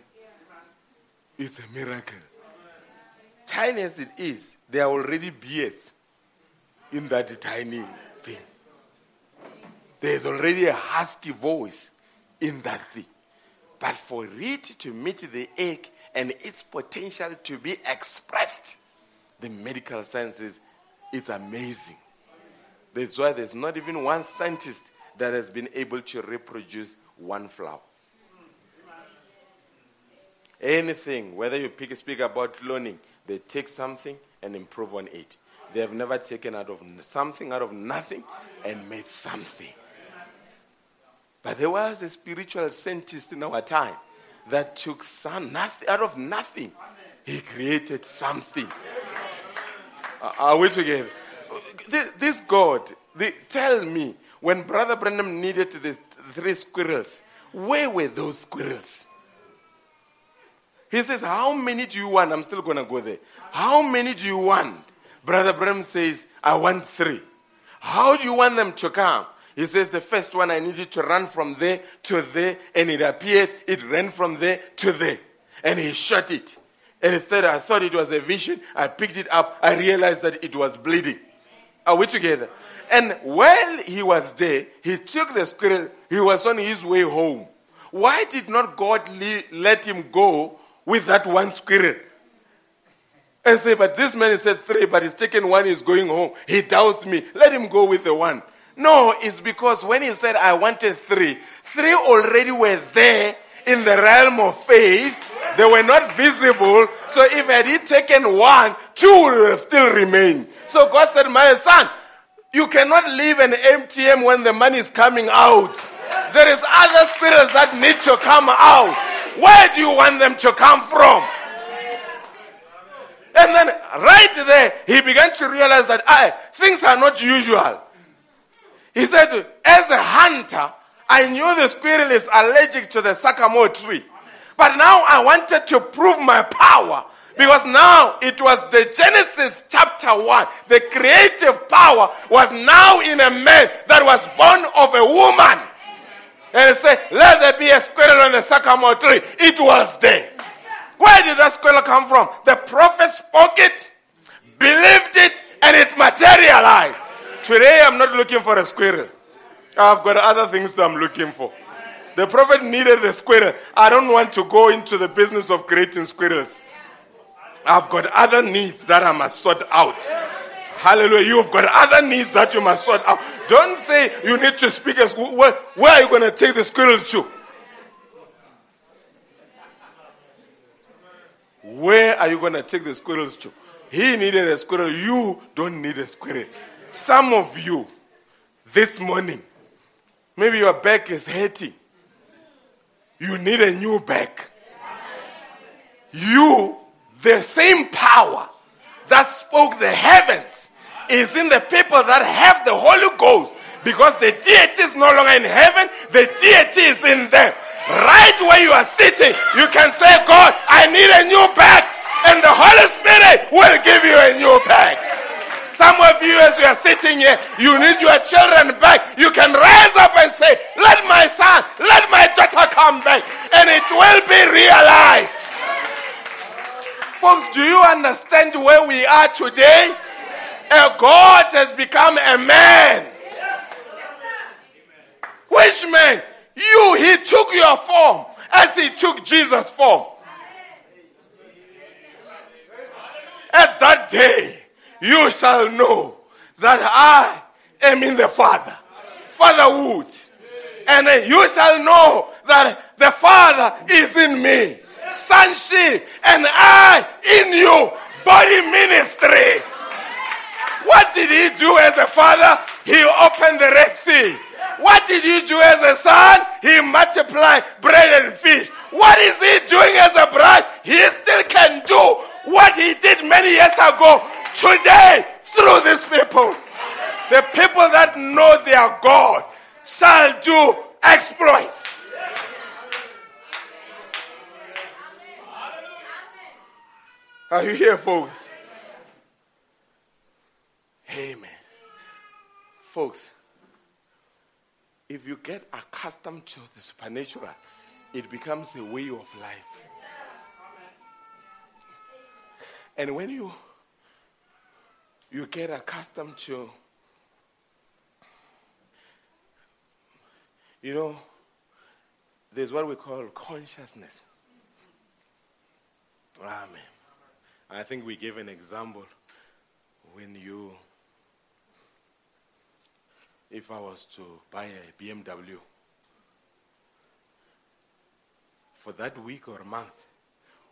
it's a miracle. Tiny as it is, there are already beards in that tiny thing. There's already a husky voice in that thing. But for it to meet the egg and its potential to be expressed, the medical sciences, it's amazing. That's why there's not even one scientist that has been able to reproduce one flower. Anything, whether you pick, speak about cloning, they take something and improve on it. They have never taken out of something out of nothing and made something. But there was a spiritual scientist in our time that took some, nothing, out of nothing. He created something. Are we together? This, this God, the, tell me, when Brother Branham needed the three squirrels, where were those squirrels? He says, How many do you want? I'm still going to go there. How many do you want? Brother Branham says, I want three. How do you want them to come? He says, The first one I needed to run from there to there, and it appeared, it ran from there to there. And he shot it. And he said, I thought it was a vision. I picked it up. I realized that it was bleeding. Are we together? And while he was there, he took the squirrel. He was on his way home. Why did not God let him go with that one squirrel? And say, but this man said three, but he's taken one, he's going home. He doubts me. Let him go with the one. No, it's because when he said, I wanted three, three already were there in the realm of faith. They were not visible. So if had he taken one, two would have still remained. So God said, My son, you cannot leave an ATM when the money is coming out. There is other spirits that need to come out. Where do you want them to come from? And then right there, he began to realize that I, things are not usual. He said, as a hunter, I knew the squirrel is allergic to the sycamore tree. But now I wanted to prove my power. Because now it was the Genesis chapter 1. The creative power was now in a man that was born of a woman. And said, Let there be a squirrel on the sycamore tree. It was there. Where did that squirrel come from? The prophet spoke it, believed it, and it materialized. Today I'm not looking for a squirrel. I've got other things that I'm looking for. The prophet needed the squirrel. I don't want to go into the business of creating squirrels. I've got other needs that I must sort out. Hallelujah. You've got other needs that you must sort out. Don't say you need to speak as where, where are you going to take the squirrels to? Where are you going to take the squirrels to? He needed a squirrel. You don't need a squirrel. Some of you, this morning, maybe your back is hurting. You need a new back. You, the same power that spoke the heavens is in the people that have the Holy Ghost because the deity is no longer in heaven, the deity is in them. Right where you are sitting, you can say, God, I need a new back, and the Holy Spirit will give you a new back. Some of you, as you are sitting here, you need your children back. You can rise up and say, Let my son, let my daughter come back, and it will be realized. Folks, do you understand where we are today? A God has become a man. Which man? You, he took your form as he took Jesus' form. At that day, you shall know that I am in the Father. Fatherhood. And you shall know that the Father is in me. sonship, and I in you, body ministry. What did he do as a father? He opened the Red Sea. What did he do as a son? He multiplied bread and fish. What is he doing as a bride? He still can do what he did many years ago today through these people. The people that know their God shall do exploits. Are you here, folks? Amen. Folks, if you get accustomed to the supernatural, it becomes a way of life. And when you you get accustomed to you know there's what we call consciousness. Amen. I think we gave an example when you if I was to buy a BMW for that week or month,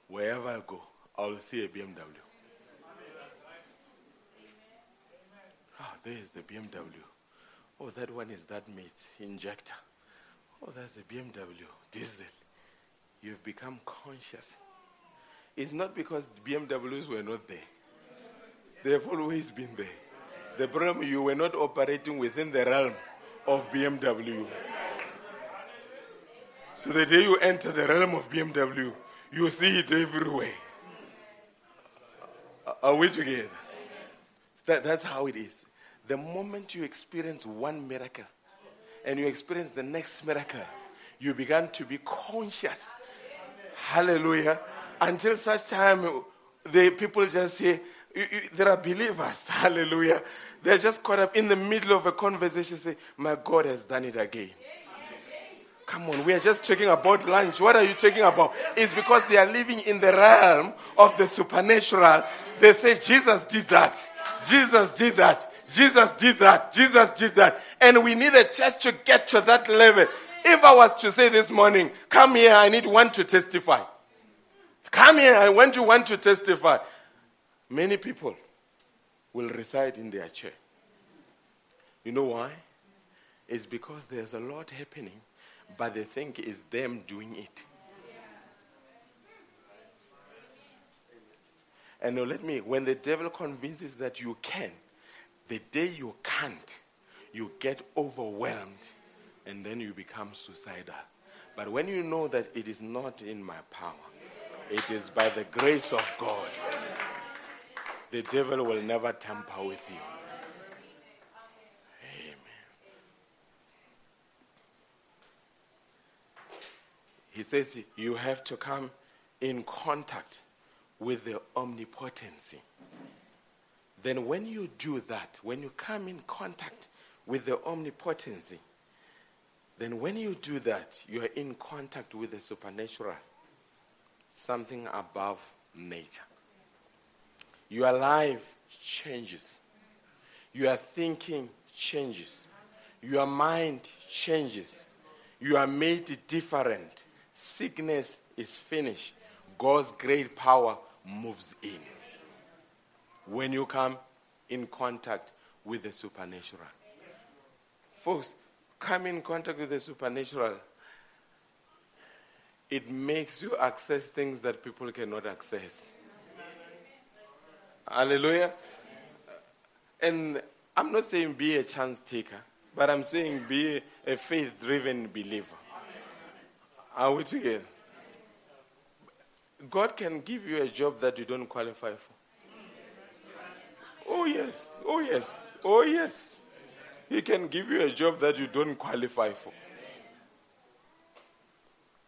wherever I go, I'll see a BMW. There is the BMW. Oh, that one is that mate injector. Oh, that's a BMW diesel. You've become conscious. It's not because BMWs were not there. They've always been there. The problem you were not operating within the realm of BMW. So the day you enter the realm of BMW, you see it everywhere. Are we together? That, that's how it is. The moment you experience one miracle and you experience the next miracle, you begin to be conscious. Hallelujah. Until such time, the people just say, you, you, there are believers, <laughs> hallelujah. They're just caught up in the middle of a conversation, say, My God has done it again. Come on, we are just talking about lunch. What are you talking about? It's because they are living in the realm of the supernatural. They say, Jesus did that. Jesus did that. Jesus did that. Jesus did that. And we need a church to get to that level. If I was to say this morning, come here, I need one to testify. Come here, I want you one to testify. Many people will reside in their chair. You know why? It's because there's a lot happening, but they think it's them doing it. And now let me, when the devil convinces that you can, the day you can't, you get overwhelmed and then you become suicidal. But when you know that it is not in my power, it is by the grace of God the devil will never tamper with you. Amen. He says you have to come in contact with the omnipotency. Then, when you do that, when you come in contact with the omnipotency, then when you do that, you are in contact with the supernatural, something above nature. Your life changes. Your thinking changes. Your mind changes. You are made different. Sickness is finished. God's great power moves in. When you come in contact with the supernatural. Folks, come in contact with the supernatural. It makes you access things that people cannot access. Hallelujah. And I'm not saying be a chance taker, but I'm saying be a faith driven believer. Are we together? God can give you a job that you don't qualify for. Oh, yes. Oh, yes. Oh, yes. He can give you a job that you don't qualify for.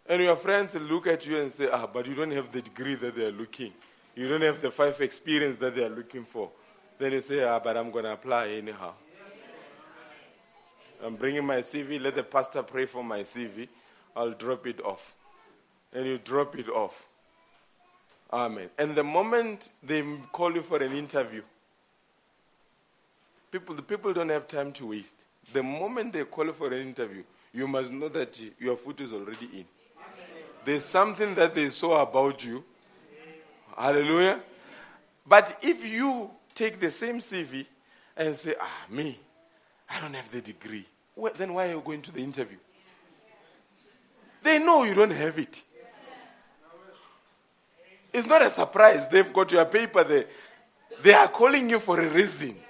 And your friends look at you and say, ah, but you don't have the degree that they are looking. You don't have the five experience that they are looking for. Then you say, ah, but I'm going to apply anyhow. I'm bringing my CV. Let the pastor pray for my CV. I'll drop it off. And you drop it off. Amen. And the moment they call you for an interview, people, the people don't have time to waste. The moment they call for an interview, you must know that your foot is already in. There's something that they saw about you. Hallelujah. But if you take the same CV and say, ah, me, I don't have the degree, well, then why are you going to the interview? They know you don't have it. It's not a surprise. They've got your paper there. They are calling you for a reason.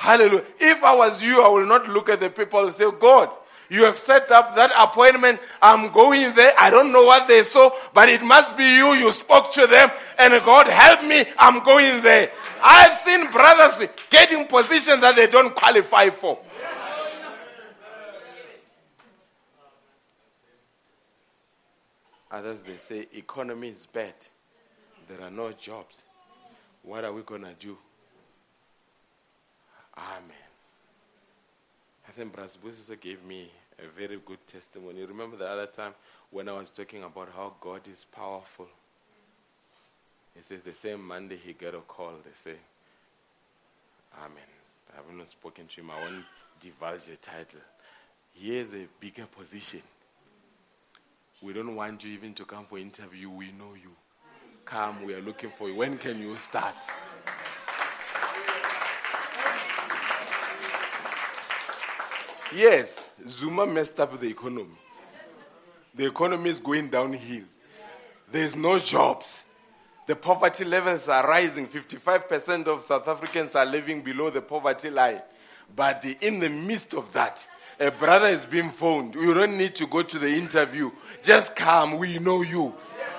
Hallelujah. If I was you, I will not look at the people and say, God, you have set up that appointment. I'm going there. I don't know what they saw, but it must be you. You spoke to them, and God help me. I'm going there. I've seen brothers getting positions that they don't qualify for. Others they say economy is bad. There are no jobs. What are we gonna do? Amen. I think Bras Busiso gave me a very good testimony. Remember the other time when I was talking about how God is powerful? He says the same Monday he got a call. They say, Amen. I haven't spoken to him. I won't divulge the title. Here's a bigger position. We don't want you even to come for interview. We know you. Come, we are looking for you. When can you start? Yes, Zuma messed up the economy. The economy is going downhill. There's no jobs. The poverty levels are rising. 55% of South Africans are living below the poverty line. But in the midst of that, a brother is being phoned. You don't need to go to the interview. Just come. We know you.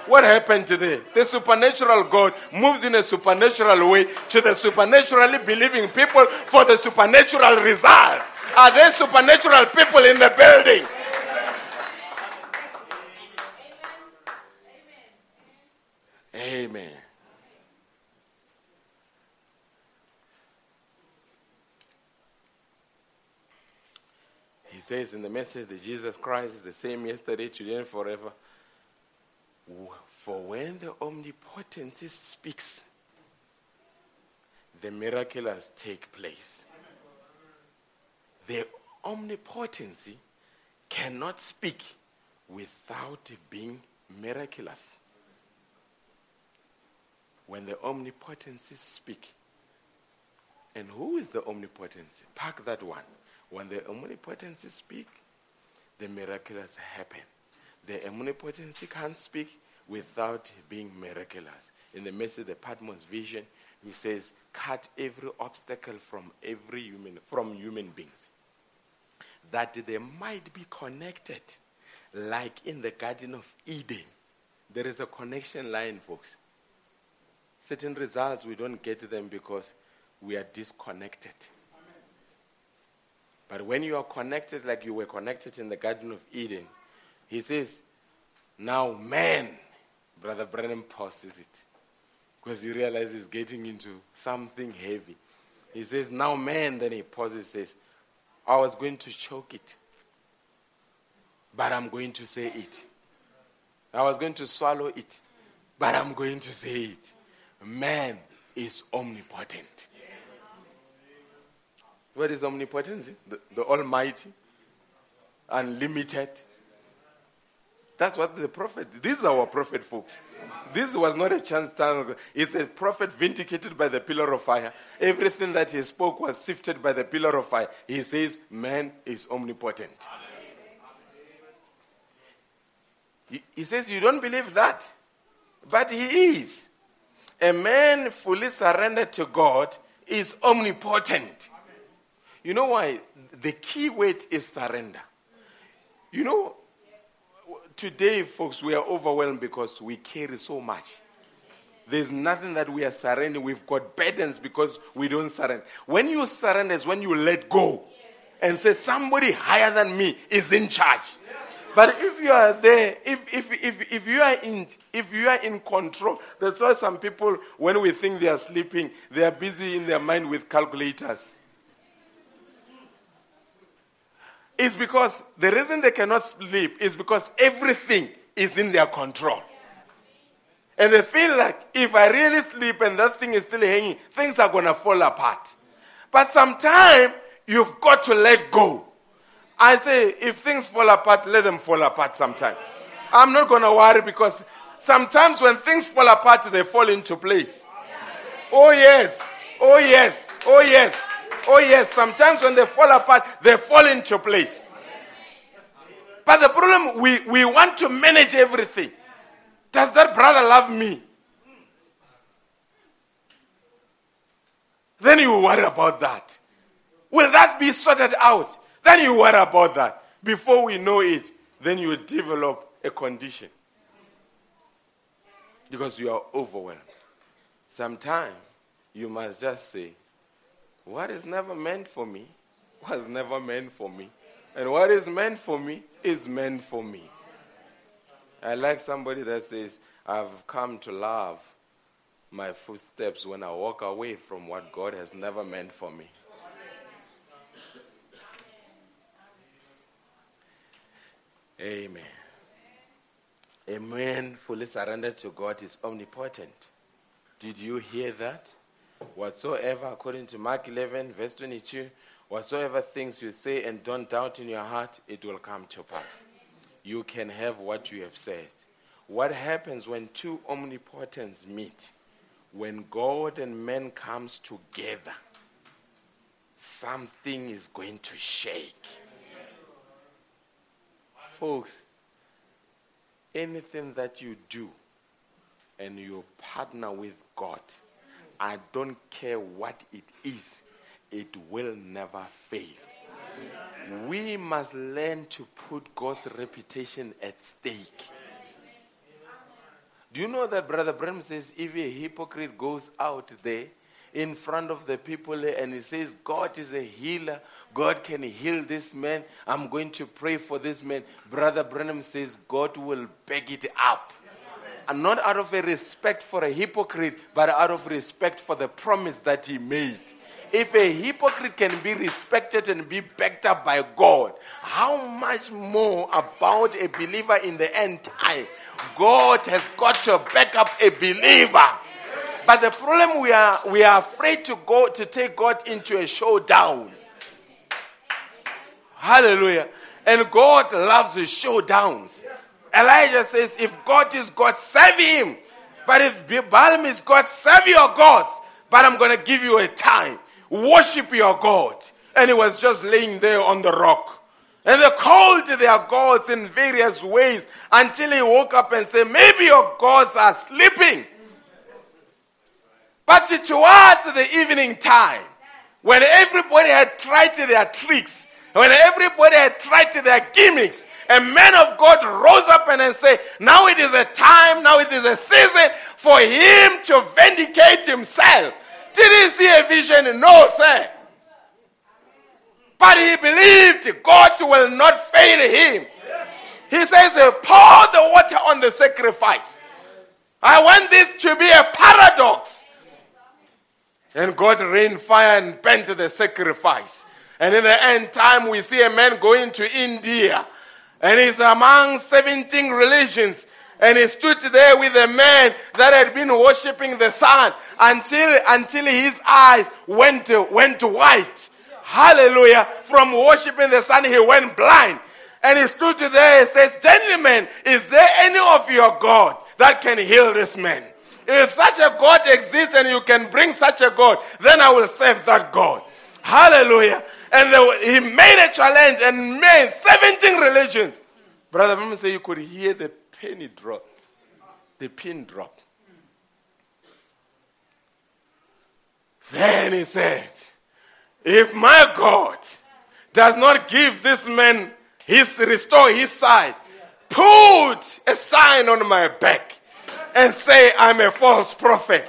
What happened today? The supernatural God moves in a supernatural way to the supernaturally believing people for the supernatural result. Are there supernatural people in the building? Amen. He says in the message that Jesus Christ is the same yesterday, today, and forever. For when the omnipotency speaks, the miraculous take place. The omnipotency cannot speak without being miraculous. When the omnipotency speak, and who is the omnipotency? Pack that one. When the omnipotency speak, the miraculous happen. The omnipotency can't speak without being miraculous. In the message, the Patmos vision, he says, cut every obstacle from every human, from human beings. That they might be connected, like in the Garden of Eden. There is a connection line, folks. Certain results, we don't get them because we are disconnected. But when you are connected like you were connected in the Garden of Eden, he says, now man, Brother Branham pauses it because he realizes he's getting into something heavy. He says, now man, then he pauses, says, I was going to choke it, but I'm going to say it. I was going to swallow it, but I'm going to say it. Man is omnipotent. What is omnipotence? The, the Almighty, unlimited. That's what the prophet. This is our prophet, folks. This was not a chance time. It's a prophet vindicated by the pillar of fire. Everything that he spoke was sifted by the pillar of fire. He says, "Man is omnipotent." He says, "You don't believe that, but he is." A man fully surrendered to God is omnipotent. You know why? The key word is surrender. You know, today, folks, we are overwhelmed because we carry so much. There's nothing that we are surrendering. We've got burdens because we don't surrender. When you surrender is when you let go and say, somebody higher than me is in charge. But if you are there, if, if, if, if, you are in, if you are in control, that's why some people, when we think they are sleeping, they are busy in their mind with calculators. It's because the reason they cannot sleep is because everything is in their control. And they feel like if I really sleep and that thing is still hanging, things are going to fall apart. But sometimes you've got to let go. I say, if things fall apart, let them fall apart sometime. I'm not going to worry because sometimes when things fall apart, they fall into place. Oh, yes. Oh, yes. Oh, yes. Oh, yes. Sometimes when they fall apart, they fall into place. But the problem, we, we want to manage everything. Does that brother love me? Then you worry about that. Will that be sorted out? Then you worry about that. Before we know it, then you develop a condition. Because you are overwhelmed. Sometimes you must just say, What is never meant for me was never meant for me. And what is meant for me is meant for me. I like somebody that says, I've come to love my footsteps when I walk away from what God has never meant for me. Amen. A man fully surrendered to God is omnipotent. Did you hear that? Whatsoever, according to Mark 11, verse 22, whatsoever things you say and don't doubt in your heart, it will come to pass. You can have what you have said. What happens when two omnipotents meet? When God and man comes together, something is going to shake. Folks, anything that you do and you partner with God, I don't care what it is, it will never fail. We must learn to put God's reputation at stake. Do you know that Brother Branham says if a hypocrite goes out there in front of the people and he says, God is a healer, God can heal this man, I'm going to pray for this man, Brother Branham says, God will back it up. And not out of a respect for a hypocrite, but out of respect for the promise that he made. If a hypocrite can be respected and be backed up by God, how much more about a believer in the end time? God has got to back up a believer. But the problem we are we are afraid to go to take God into a showdown. Hallelujah. And God loves showdowns. Elijah says, if God is God, serve him. But if Balaam is God, serve your gods. But I'm going to give you a time. Worship your God. And he was just laying there on the rock. And they called their gods in various ways until he woke up and said, Maybe your gods are sleeping. But towards the evening time, when everybody had tried their tricks, when everybody had tried their gimmicks, a man of God rose up and said, Now it is a time, now it is a season for him to vindicate himself. Did he see a vision? No, sir. But he believed God will not fail him. He says, Pour the water on the sacrifice. I want this to be a paradox. And God rained fire and burnt the sacrifice. And in the end time, we see a man going to India. And he's among 17 religions. And he stood there with a man that had been worshipping the sun until, until his eyes went, went white. Hallelujah. From worshipping the sun, he went blind. And he stood there and says, Gentlemen, is there any of your God that can heal this man? If such a God exists and you can bring such a God, then I will serve that God. Hallelujah. And he made a challenge and made 17 religions. Brother Mama say you could hear the penny drop, the pin drop. Then he said, If my God does not give this man his restore his sight, put a sign on my back and say I'm a false prophet.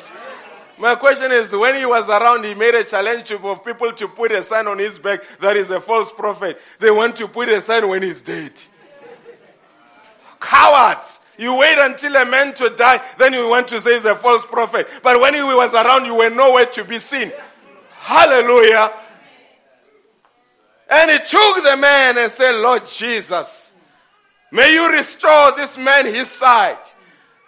My question is when he was around, he made a challenge for people to put a sign on his back that is a false prophet. They want to put a sign when he's dead. Cowards. You wait until a man to die, then you want to say he's a false prophet. But when he was around, you were nowhere to be seen. Hallelujah. And he took the man and said, Lord Jesus, may you restore this man his sight.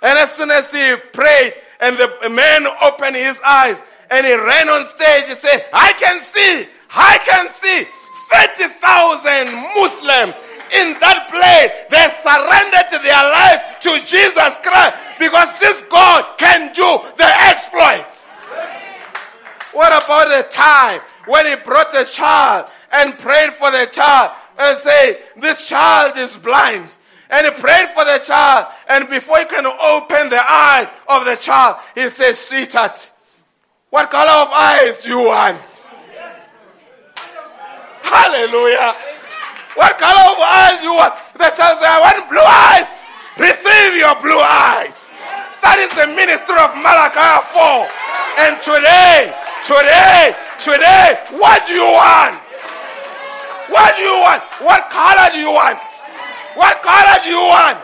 And as soon as he prayed, and the man opened his eyes, and he ran on stage, he said, I can see, I can see 30,000 Muslims in that place. They surrendered their life to Jesus Christ because this God can do the exploits. What about the time when he brought the child and prayed for the child and say, this child is blind. And he prayed for the child. And before he can open the eye of the child, he says, sweetheart, what color of eyes do you want? Hallelujah. What color of eyes do you want? The child said, I want blue eyes. Receive your blue eyes. That is the ministry of Malachi 4. And today, today, today, what do you want? What do you want? What color do you want? What color do you want?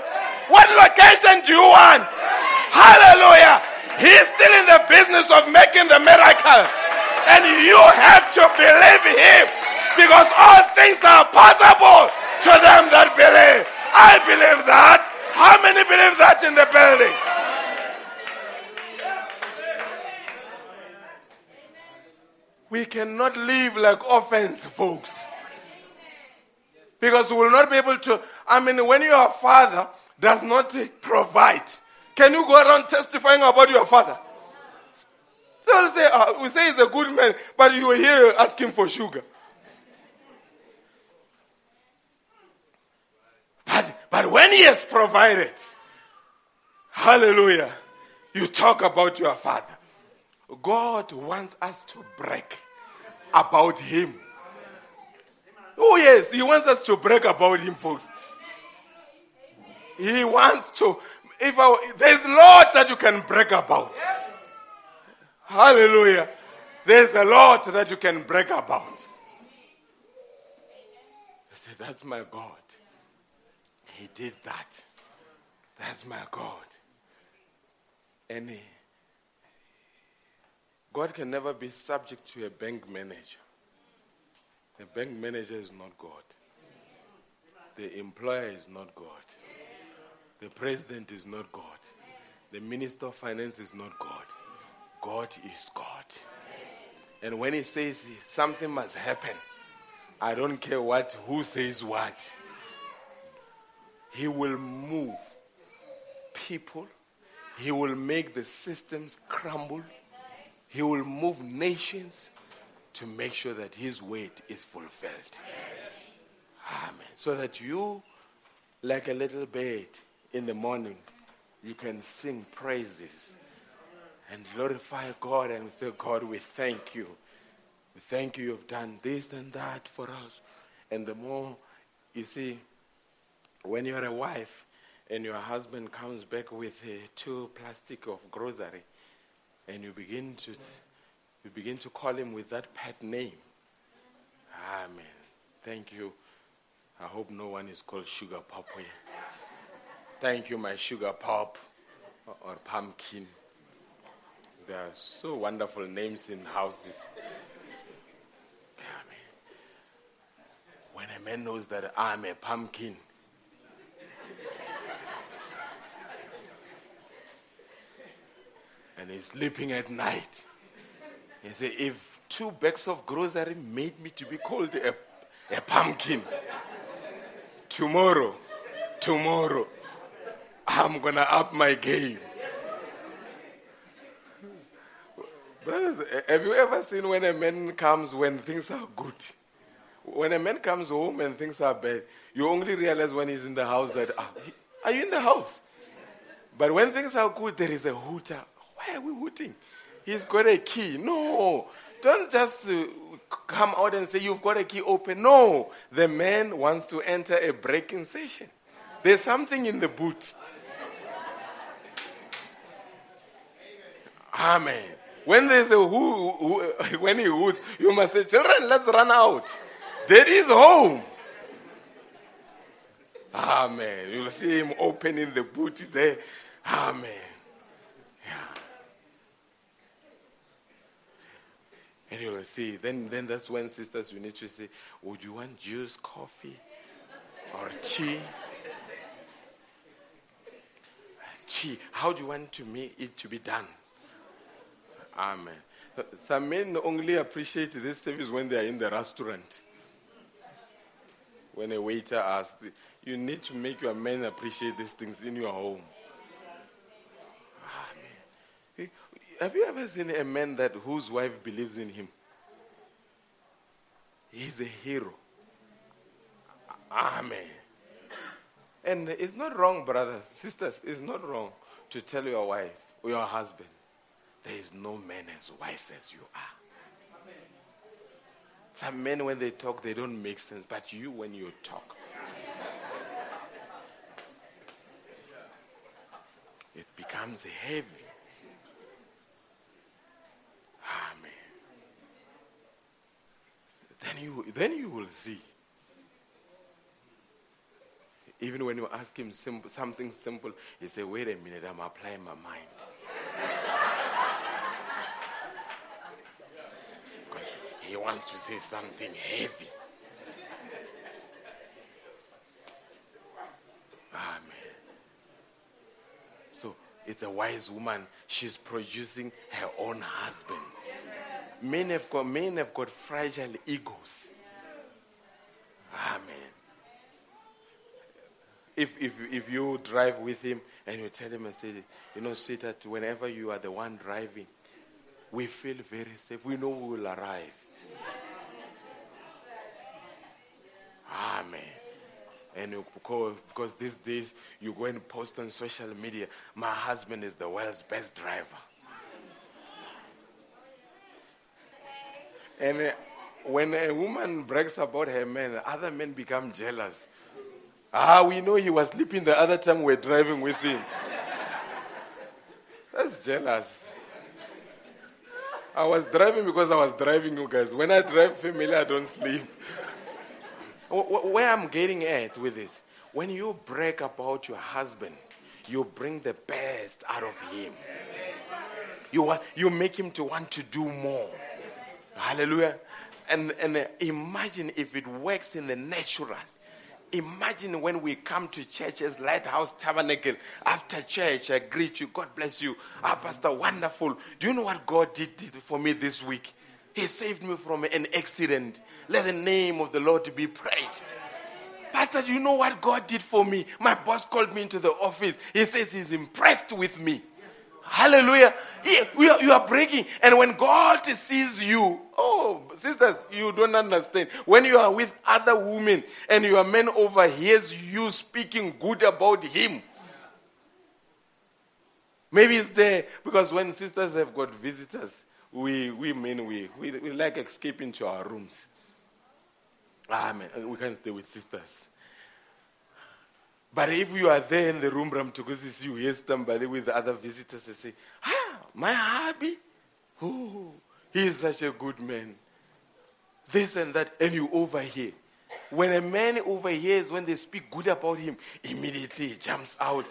What location do you want? Hallelujah. He's still in the business of making the miracle. And you have to believe him because all things are possible to them that believe. I believe that. How many believe that in the building? We cannot live like orphans, folks. Because we will not be able to. I mean, when your father does not provide, can you go around testifying about your father? They will say, uh, we say he's a good man, but you here asking for sugar. But, but when he has provided, hallelujah, you talk about your father. God wants us to break about him. Oh, yes, he wants us to break about him, folks. He wants to. If I, there's a lot that you can brag about. Hallelujah. There's a lot that you can brag about. Say, That's my God. He did that. That's my God. And he, God can never be subject to a bank manager. The bank manager is not God. The employer is not God. The president is not God. The minister of finance is not God. God is God. And when he says something must happen, I don't care what who says what. He will move people. He will make the systems crumble. He will move nations to make sure that his word is fulfilled. Amen. So that you, like a little bird in the morning, you can sing praises and glorify God and say, God, we thank you. We thank you, you've done this and that for us. And the more, you see, when you're a wife and your husband comes back with uh, two plastic of grocery, and you begin to you begin to call him with that pet name. Amen. Thank you. I hope no one is called Sugar here. Thank you, my Sugar Pop or, Pumpkin. There are so wonderful names in houses. When a man knows that I'm a pumpkin, and he's sleeping at night. He said, if two bags of grocery made me to be called a, a pumpkin, tomorrow, tomorrow, I'm going to up my game. Brothers, have you ever seen when a man comes when things are good? When a man comes home and things are bad, you only realize when he's in the house that, ah, are you in the house? But when things are good, there is a hooter. Why are we hooting? He's got a key. No. Don't just uh, come out and say, You've got a key open. No. The man wants to enter a breaking session. There's something in the boot. Amen. When there's a who, who <laughs> when he hoots, you must say, Children, let's run out. Daddy is home. Amen. You'll see him opening the boot there. Amen. And you will see, then, then that's when, sisters, you need to say, Would you want juice, coffee, or tea? tea. How do you want to me, it to be done? Amen. Some men only appreciate this service when they are in the restaurant. when a waiter asks, you need to make your men appreciate these things in your home. Ah, Have you ever seen a man that whose wife believes in him? He's a hero. Amen. And it's not wrong, brothers, sisters, it's not wrong to tell your wife or your husband, there is no man as wise as you are. Some men, when they talk, they don't make sense, but you, when you talk, it becomes heavy. Amen. Then you, then you will see. Even when you ask him something simple, he say, "Wait a minute, I'm applying my mind." He wants to say something heavy. Amen. So it's a wise woman. She's producing her own husband. Men have got men have got fragile egos. Amen. If, if, if you drive with him and you tell him and say, you know, sweetheart, whenever you are the one driving, we feel very safe. We know we will arrive. Amen. And because, these days you go and post on social media, my husband is the world's best driver. And uh, when a woman brags about her man, other men become jealous. Ah, we know he was sleeping the other time we are driving with him. That's jealous. I was driving because I was driving you guys. When I drive family, I don't sleep. Where I'm getting at with this, when you brag about your husband, you bring the best out of him. You, you make him to want to do more. Hallelujah. And, and imagine if it works in the natural. Imagine when we come to church as Lighthouse Tabernacle. After church, I greet you. God bless you. Ah, Pastor, wonderful. Do you know what God did, did for me this week? He saved me from an accident. Let the name of the Lord be praised. Pastor, you know what God did for me? My boss called me into the office. He says he's impressed with me. Hallelujah. Are, you are breaking. And when God sees you, oh, sisters, you don't understand. When you are with other women and your man overhears you speaking good about him, maybe it's there because when sisters have got visitors, we, we mean we, we, we like escaping to our rooms. Amen. We can stay with sisters. But if you are there in the room, Ram Ramtukusis, you hear somebody with the other visitors, they say, Ah, my hubby, oh, he is such a good man. This and that, and you overhear. When a man overhears when they speak good about him, immediately he jumps out,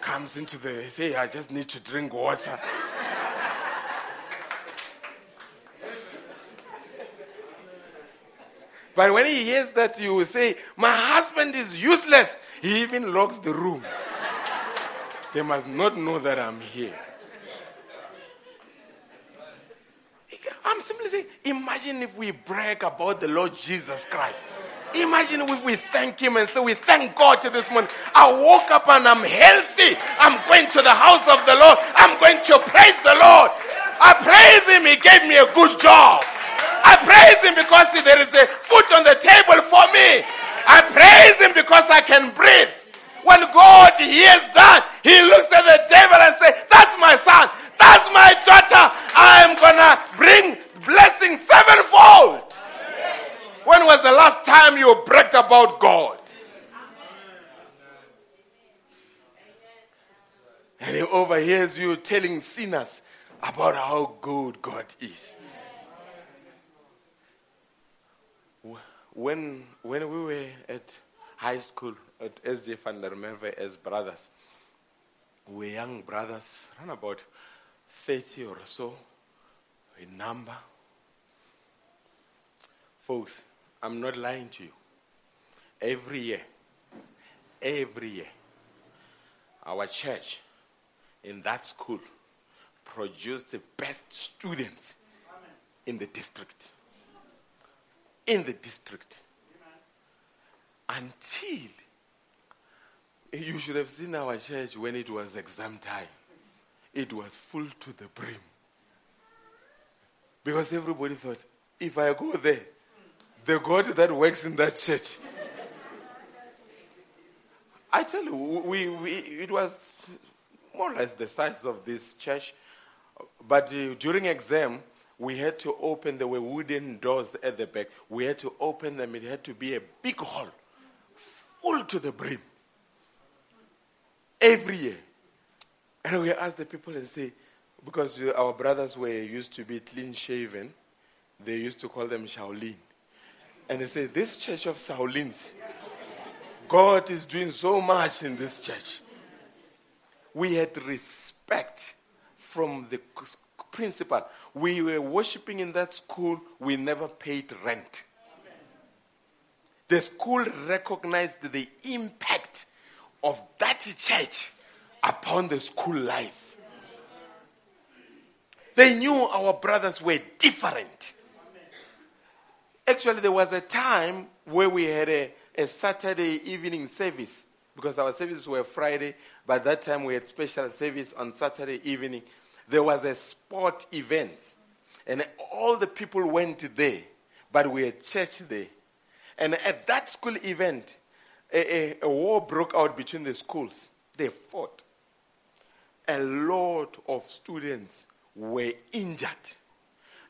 comes into the, say, I just need to drink water. But when he hears that, you will say, My husband is useless. He even locks the room. they must not know that I'm here. I'm simply saying, imagine if we brag about the Lord Jesus Christ. Imagine if we thank Him and say, We thank God to this morning. I woke up and I'm healthy. I'm going to the house of the Lord. I'm going to praise the Lord. I praise Him. He gave me a good job. I praise him because there is a food on the table for me. I praise him because I can breathe. When God hears that, he looks at the devil and says, That's my son. That's my daughter. I'm going to bring blessing sevenfold. When was the last time you bragged about God? And he overhears you telling sinners about how good God is. When, when we were at high school at SJ van der Merwe as brothers, we were young brothers, around about 30 or so in number. Folks, I'm not lying to you. Every year, every year, our church in that school produced the best students in the district in the district. until you should have seen our church when it was exam time. It was full to the brim. Because everybody thought, if I go there, the God that works in that church. I tell you, we, we, it was more or less the size of this church. But uh, during exam, we had to open, there were wooden doors at the back. We had to open them. It had to be a big hall, full to the brim. Every year. And we ask the people and say, because our brothers were used to be clean shaven, they used to call them Shaolin. And they say, This church of Shaolins, God is doing so much in this church. We had respect from the principal. We were worshiping in that school, we never paid rent. The school recognized the impact of that church upon the school life. They knew our brothers were different. Actually, there was a time where we had a, a Saturday evening service because our services were Friday. By that time, we had special service on Saturday evening. There was a sport event, and all the people went there, but we had church there. And at that school event, a, a, a war broke out between the schools. They fought. A lot of students were injured.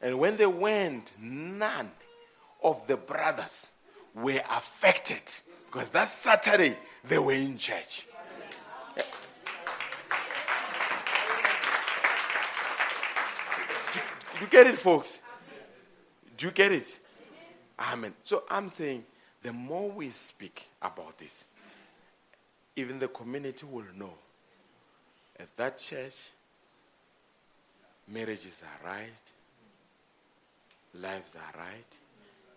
And when they went, none of the brothers were affected because that Saturday they were in church. You get it, folks? Do you get it? Amen. So I'm saying the more we speak about this, even the community will know at that church, marriages are right, lives are right,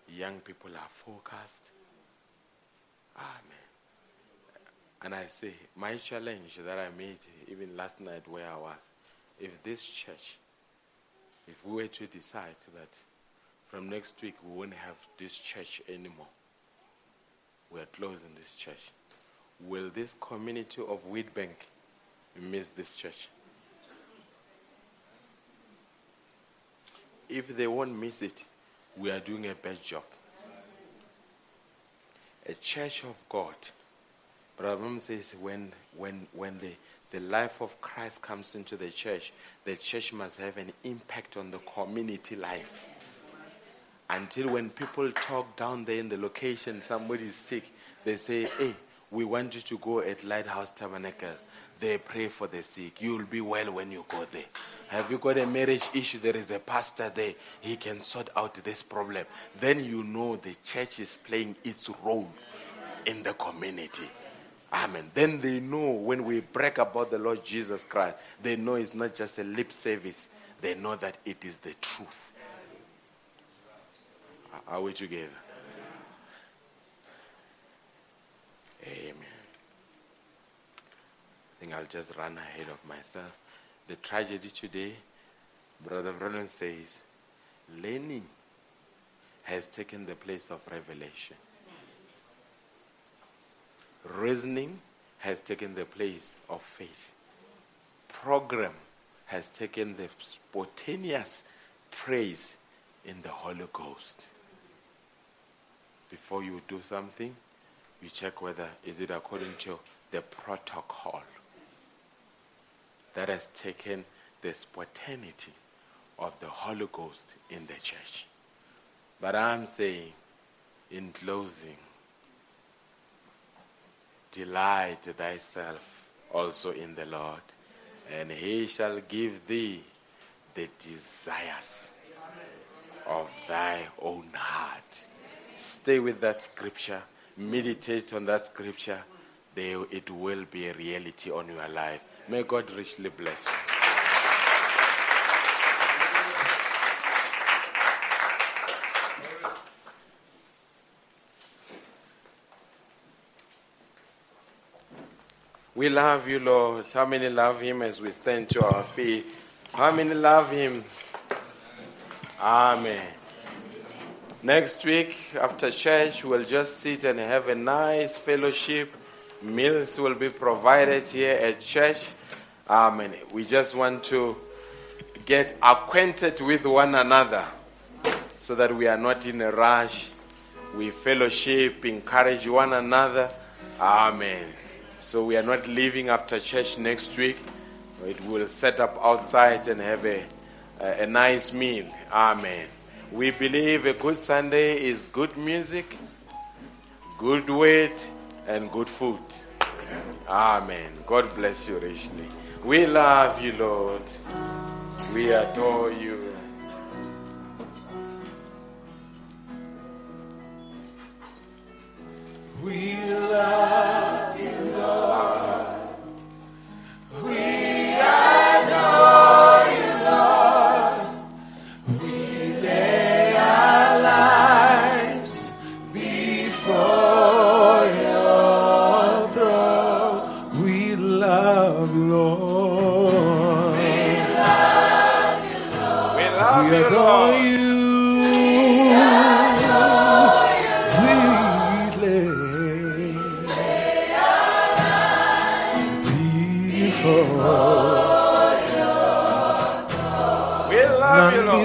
young people are focused. Amen. And I say, my challenge that I made even last night where I was, if this church, if we were to decide that from next week we won't have this church anymore, we are closing this church, will this community of Witbank miss this church? If they won't miss it, we are doing a bad job. A church of God. Brother says when, when, when the, the life of Christ comes into the church, the church must have an impact on the community life. Until when people talk down there in the location, somebody is sick, they say, hey, we want you to go at Lighthouse Tabernacle. They pray for the sick. You will be well when you go there. Have you got a marriage issue? There is a pastor there. He can sort out this problem. Then you know the church is playing its role in the community. Amen. Then they know when we brag about the Lord Jesus Christ, they know it's not just a lip service. They know that it is the truth. Are we together? Amen. I think I'll just run ahead of myself. The tragedy today, Brother Roland says, learning has taken the place of revelation. Reasoning has taken the place of faith. Program has taken the spontaneous praise in the Holy Ghost. Before you do something, you check whether is it according to the protocol that has taken the spontaneity of the Holy Ghost in the church. But I'm saying, in closing, delight thyself also in the Lord, and he shall give thee the desires of thy own heart. Stay with that scripture, meditate on that scripture, it will be a reality on your life. May God richly bless you. We love you, Lord. How many love Him as we stand to our feet? How many love Him? Amen. Next week, after church, we'll just sit and have a nice fellowship. Meals will be provided here at church. Amen. We just want to get acquainted with one another so that we are not in a rush. We fellowship, encourage one another. Amen. So we are not leaving after church next week. It will set up outside and have a, a, a nice meal. Amen. We believe a good Sunday is good music, good word, and good food. Amen. God bless you richly. We love you, Lord. We adore you. We love you, Lord.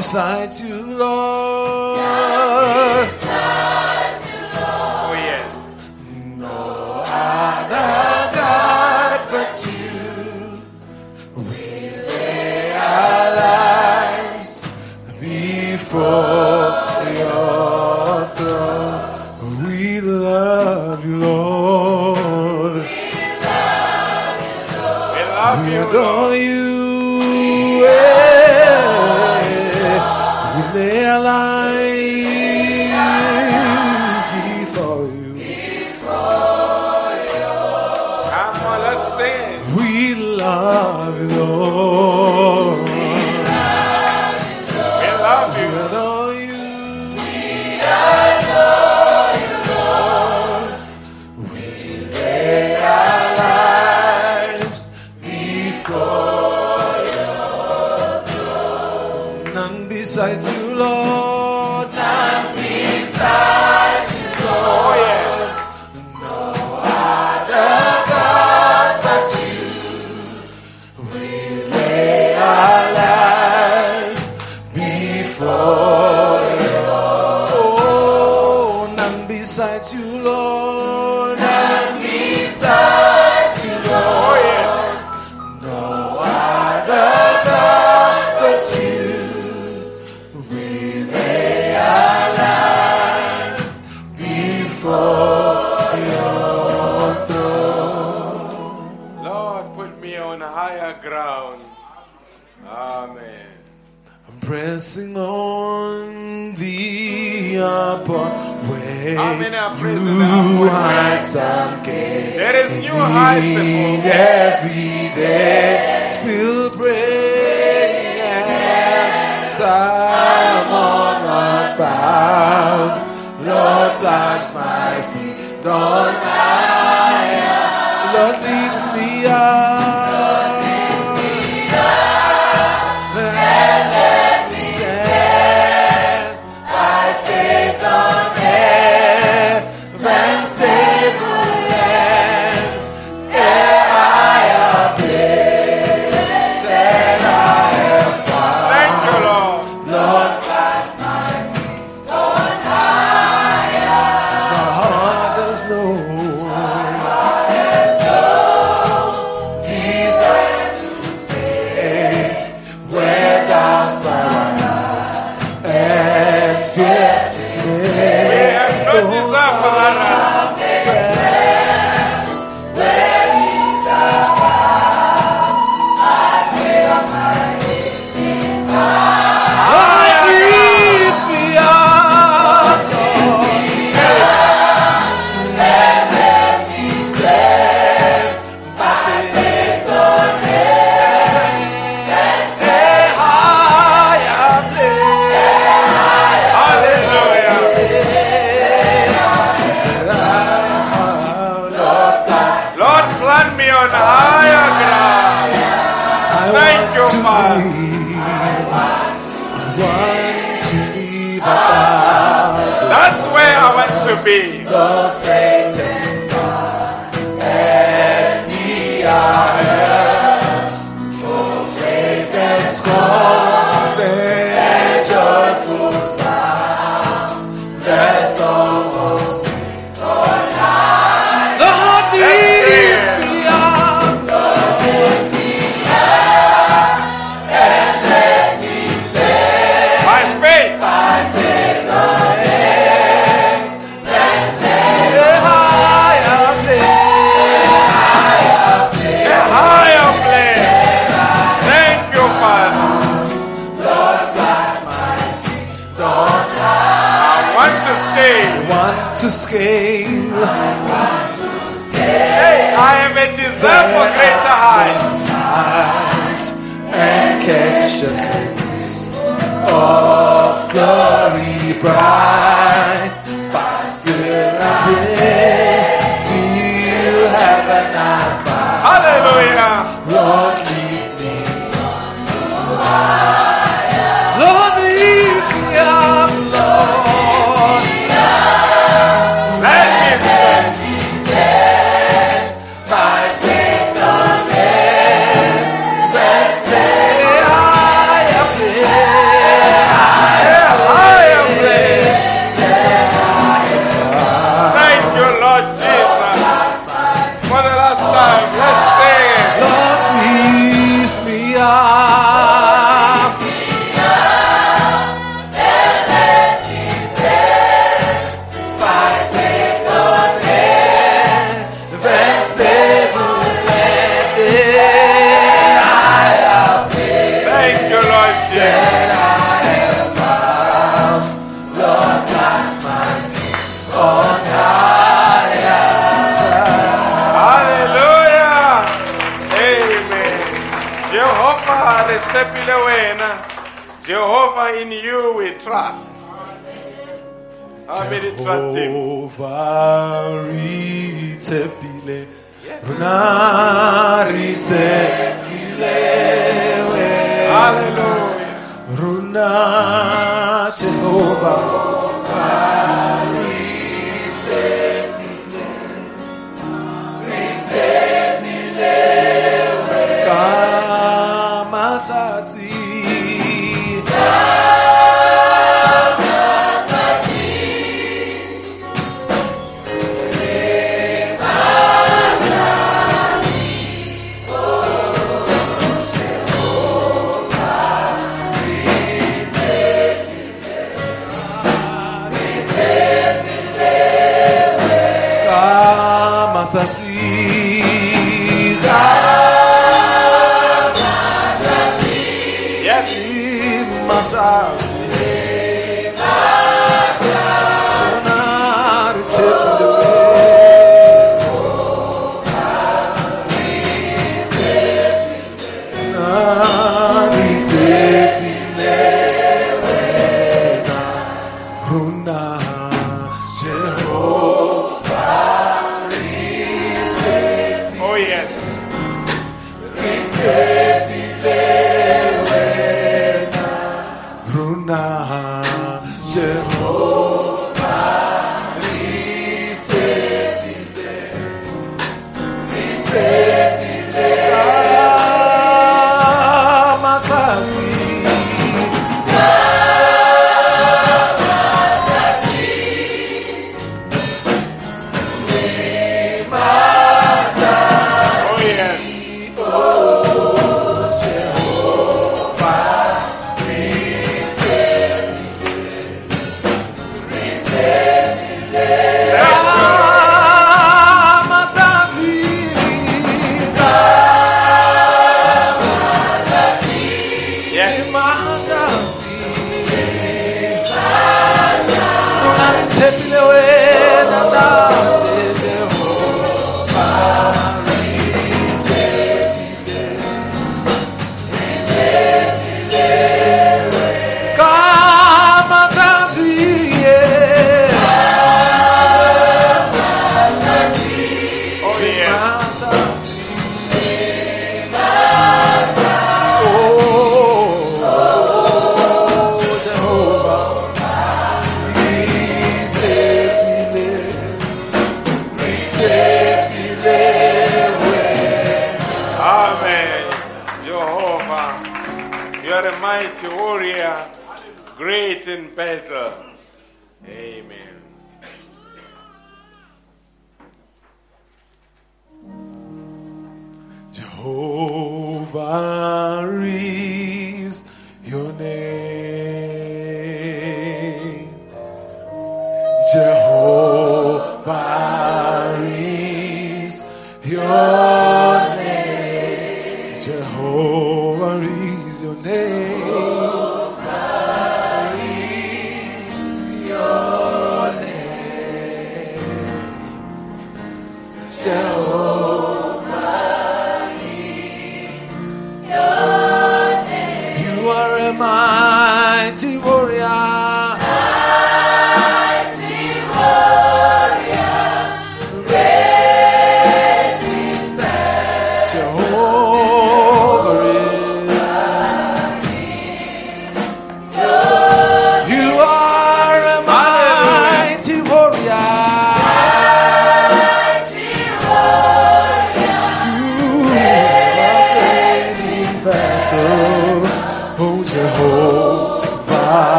Love you, How many are pressing the New upward way? heights I'm gaining There is new heights above. every day. Still praying as I'm on unbound. Lord, plant my feet on higher. Lord, lift me up. to scale. Hey, I am a desire for greater heights. And catch the glimpse of glory bright. trust Him. Yes. Hallelujah. Runa Jehovah.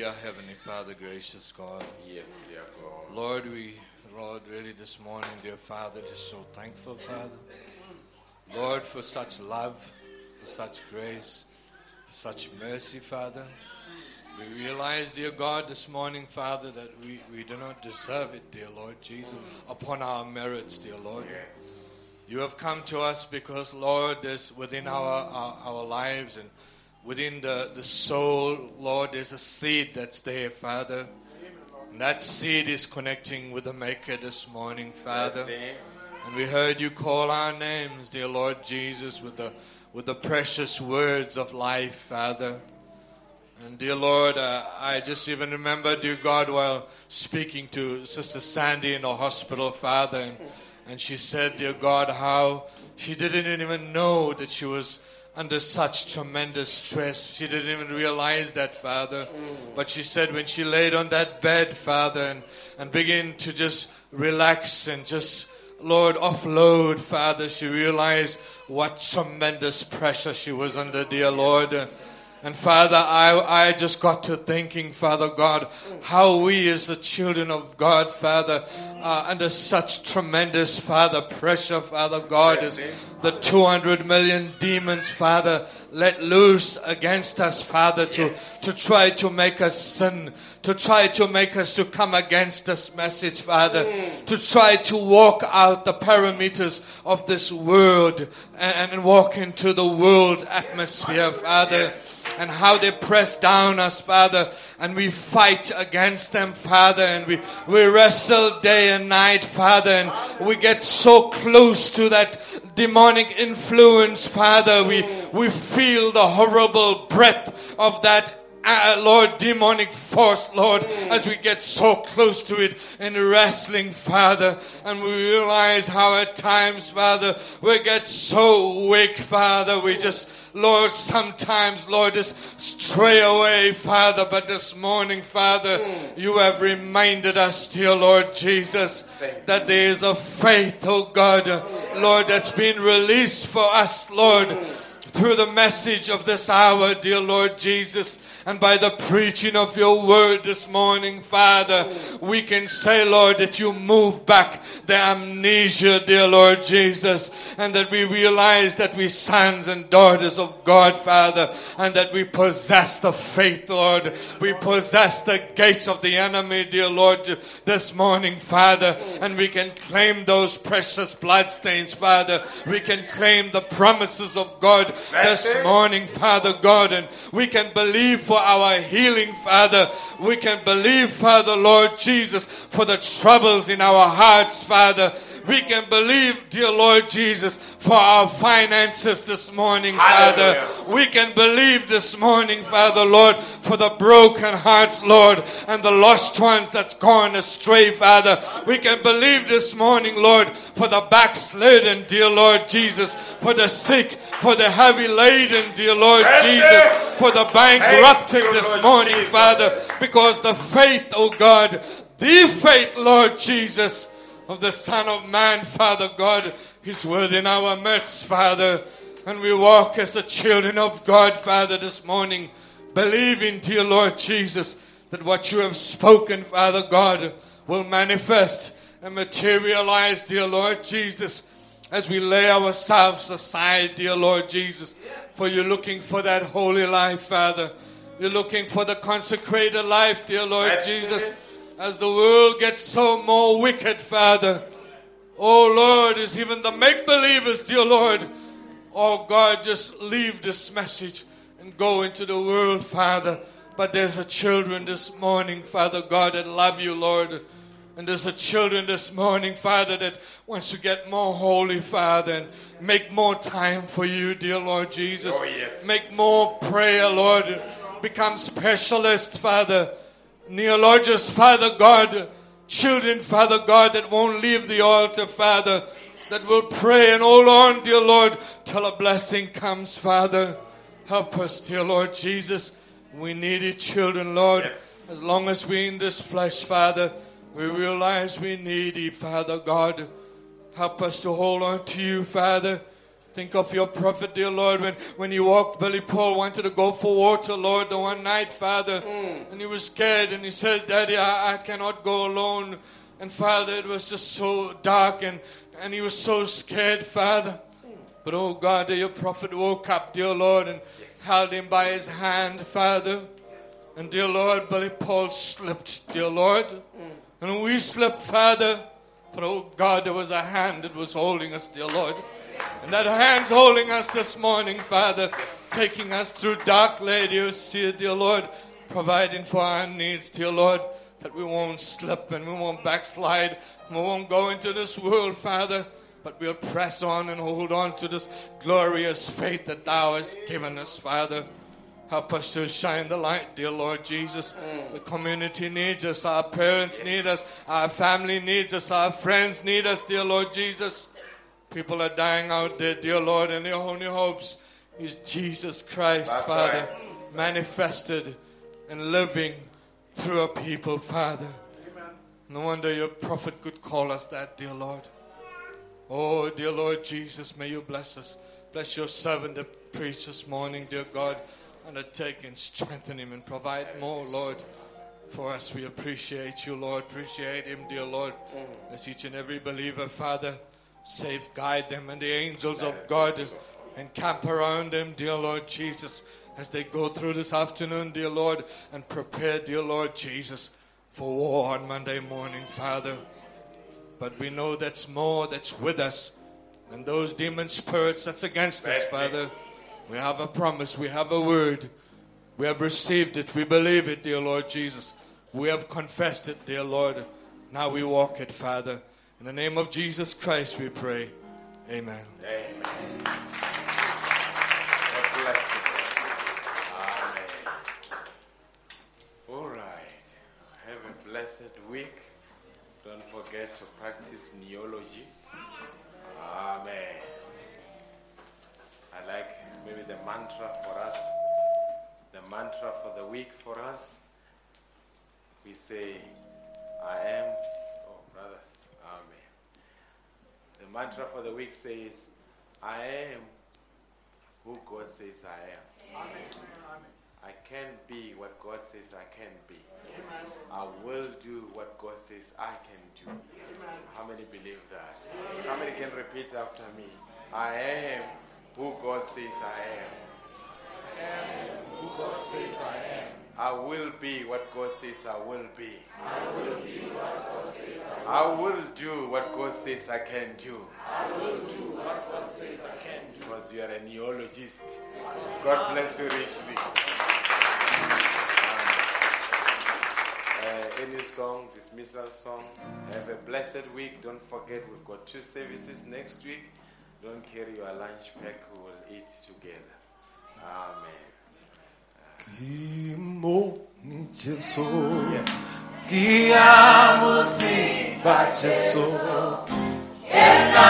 Dear Heavenly Father, gracious God, Yes, dear God. Lord, we, Lord, really this morning, dear Father, just so thankful, Father. Lord, for such love, for such grace, for such mercy, Father. We realize, dear God, this morning, Father, that we, we do not deserve it, dear Lord Jesus, upon our merits, dear Lord. Yes. You have come to us because, Lord, there's within our, our, our lives and within the, the soul, Lord, there's a seed that's there, Father. And that seed is connecting with the Maker this morning, Father. And we heard you call our names, dear Lord Jesus, with the, with the precious words of life, Father. And dear Lord, uh, I just even remember, dear God, while speaking to Sister Sandy in the hospital, Father, and, and she said, dear God, how she didn't even know that she was under such tremendous stress. She didn't even realize that, Father. Mm. But she said when she laid on that bed, Father, and, and began to just relax and just, Lord, offload, Father, she realized what tremendous pressure she was under, dear Lord. And Father, I, I just got to thinking, Father God, how we as the children of God, Father, are under such tremendous, Father, pressure, Father God, as the 200 million demons, Father, let loose against us, Father, to, to try to make us sin, to try to make us to come against this message, Father, mm. to try to walk out the parameters of this world and, and walk into the world atmosphere, Father and how they press down us, Father, and we fight against them, Father, and we, we wrestle day and night, Father, and we get so close to that demonic influence, Father. We, we feel the horrible breath of that uh, Lord, demonic force, Lord, as we get so close to it in wrestling, Father, and we realize how at times, Father, we get so weak, Father, we just Lord, sometimes, Lord, just stray away, Father. But this morning, Father, you have reminded us, dear Lord Jesus, that there is a faith, oh God, Lord, that's been released for us, Lord, through the message of this hour, dear Lord Jesus and by the preaching of your word this morning, Father, we can say, Lord, that you move back the amnesia, dear Lord Jesus, and that we realize that we sons and daughters of God, Father, and that we possess the faith, Lord. We possess the gates of the enemy, dear Lord, this morning, Father, and we can claim those precious bloodstains, Father. We can claim the promises of God this morning, Father God, and we can believe for our healing, Father. We can believe, Father, Lord Jesus, for the troubles in our hearts, Father. We can believe, dear Lord Jesus, for our finances this morning, Father. We can believe this morning, Father, Lord, for the broken hearts, Lord, and the lost ones that's gone astray, Father. We can believe this morning, Lord, for the backslidden, dear Lord Jesus, for the sick, for the heavy laden, dear Lord Jesus, for the bankrupted this morning, Father, because the faith, oh God, the faith, Lord Jesus, of the Son of Man, Father God, is within our midst, Father. And we walk as the children of God, Father, this morning, believing, dear Lord Jesus, that what you have spoken, Father God, will manifest and materialize, dear Lord Jesus, as we lay ourselves aside, dear Lord Jesus. For you're looking for that holy life, Father. You're looking for the consecrated life, dear Lord Jesus as the world gets so more wicked, Father. Oh Lord, as even the make believers, dear Lord, oh God, just leave this message and go into the world, Father. But there's a children this morning, Father God, that love you, Lord. And there's a children this morning, Father, that wants to get more holy, Father, and make more time for you, dear Lord Jesus. Oh, yes. Make more prayer, Lord. Become specialist, Father kneeologists, Father God, children, Father God, that won't leave the altar, Father, that will pray and hold on, dear Lord, till a blessing comes, Father. Help us, dear Lord Jesus. We need you, children, Lord. Yes. As long as we're in this flesh, Father, we realize we need you, Father God. Help us to hold on to you, Father. Think of your prophet, dear Lord, when, when you walked, Billy Paul wanted to go for water, Lord, the one night, Father. Mm. And he was scared and he said, Daddy, I, I cannot go alone. And Father, it was just so dark and, and he was so scared, Father. Mm. But oh God, your prophet woke up, dear Lord, and held him by his hand, Father. And dear Lord, Billy Paul slipped, dear Lord. Mm. And we slipped, Father. But oh God, there was a hand that was holding us, dear Lord. And that hand's holding us this morning, Father, taking us through dark ladies, dear, dear Lord, providing for our needs, dear Lord, that we won't slip and we won't backslide, and we won't go into this world, Father, but we'll press on and hold on to this glorious faith that Thou hast given us, Father. Help us to shine the light, dear Lord Jesus. The community needs us, our parents need us, our family needs us, our friends need us, dear Lord Jesus. People are dying out there, dear Lord, and their only hopes is Jesus Christ, That's Father, right. manifested and living through a people, Father. No wonder your prophet could call us that, dear Lord. Oh, dear Lord Jesus, may you bless us. Bless your servant that preached this morning, dear God. undertake and strengthen him and provide more, Lord. For us, we appreciate you, Lord. Appreciate him, dear Lord. Mm. As each and every believer, Father, safe guide them and the angels of God encamp around them, dear Lord Jesus, as they go through this afternoon, dear Lord, and prepare, dear Lord Jesus, for war on Monday morning, Father. But we know that's more that's with us than those demon spirits that's against us, Father. We have a promise, we have a word. We have received it, we believe it, dear Lord Jesus. We have confessed it, dear Lord. Now we walk it, Father. In the name of Jesus Christ, we pray. Amen. Amen. Amen. All right. Have a blessed week. Don't forget to practice kneeology. Amen. I like maybe the mantra for us. The mantra for the week for us. We say, I am. Oh, brothers. The mantra for the week says, I am who God says I am. Amen. I can be what God says I can be. I will do what God says I can do. How many believe that? How many can repeat after me? I am who God says I am. Amen. Who God says I am. I will be what God says I will be. I will be what God says. I will do what God says I can do. I will do what God says I can do. Because you are a kneeologist. God bless you richly. Uh, any song, dismissal song. Have a blessed week. Don't forget, we've got two services next week. Don't carry your lunch pack. We will eat together. Amen. Kimoni Jesu. Kiamo simba Jesu. Ena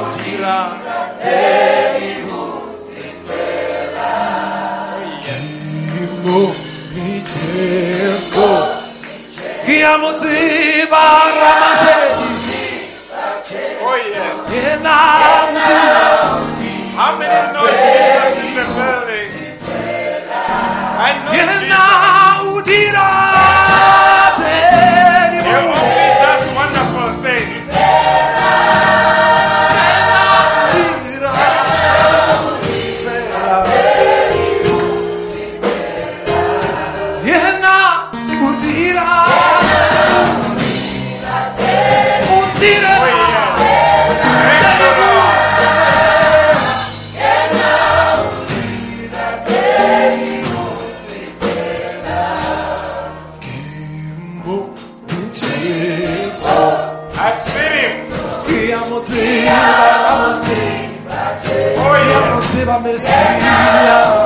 ujira Kimoni Jesu. Kiamo simba ramase Oh, yes. Ena ujira How many know Jesus in yes. Oh,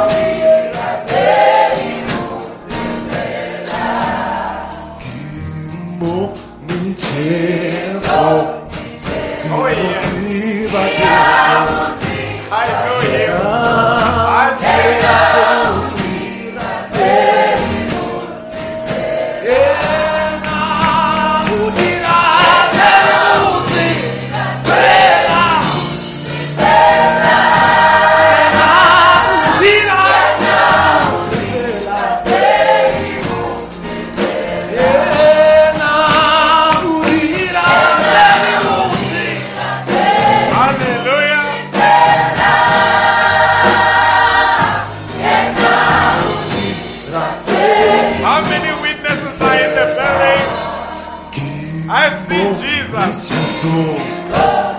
Jesus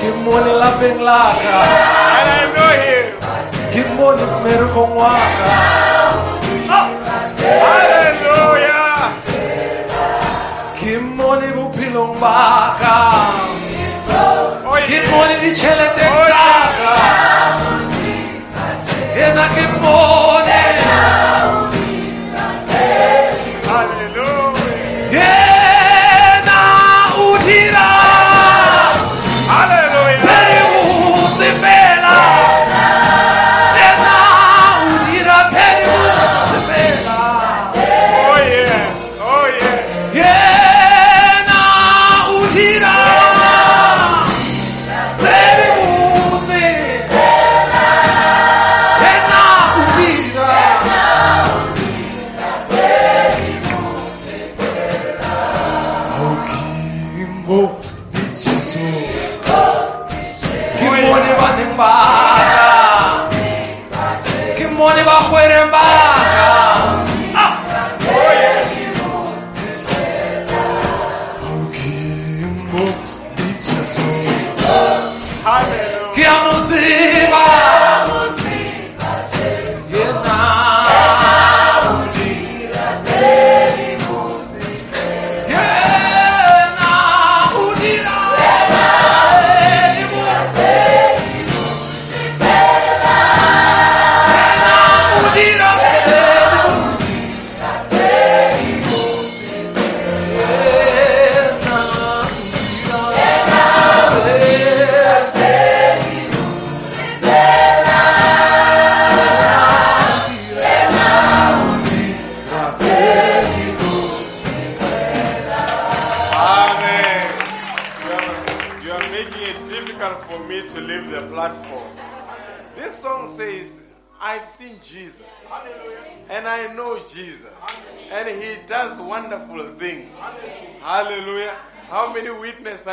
Kimoni lapeng laka, and I know him. kimoni merukong waka. Hallelujah. Kimoni bophelong baka Oh, Ke yeah. mone ditšheleteng Oh, tsaka ena Oh, hope oh, Jesus. Hope in Jesus.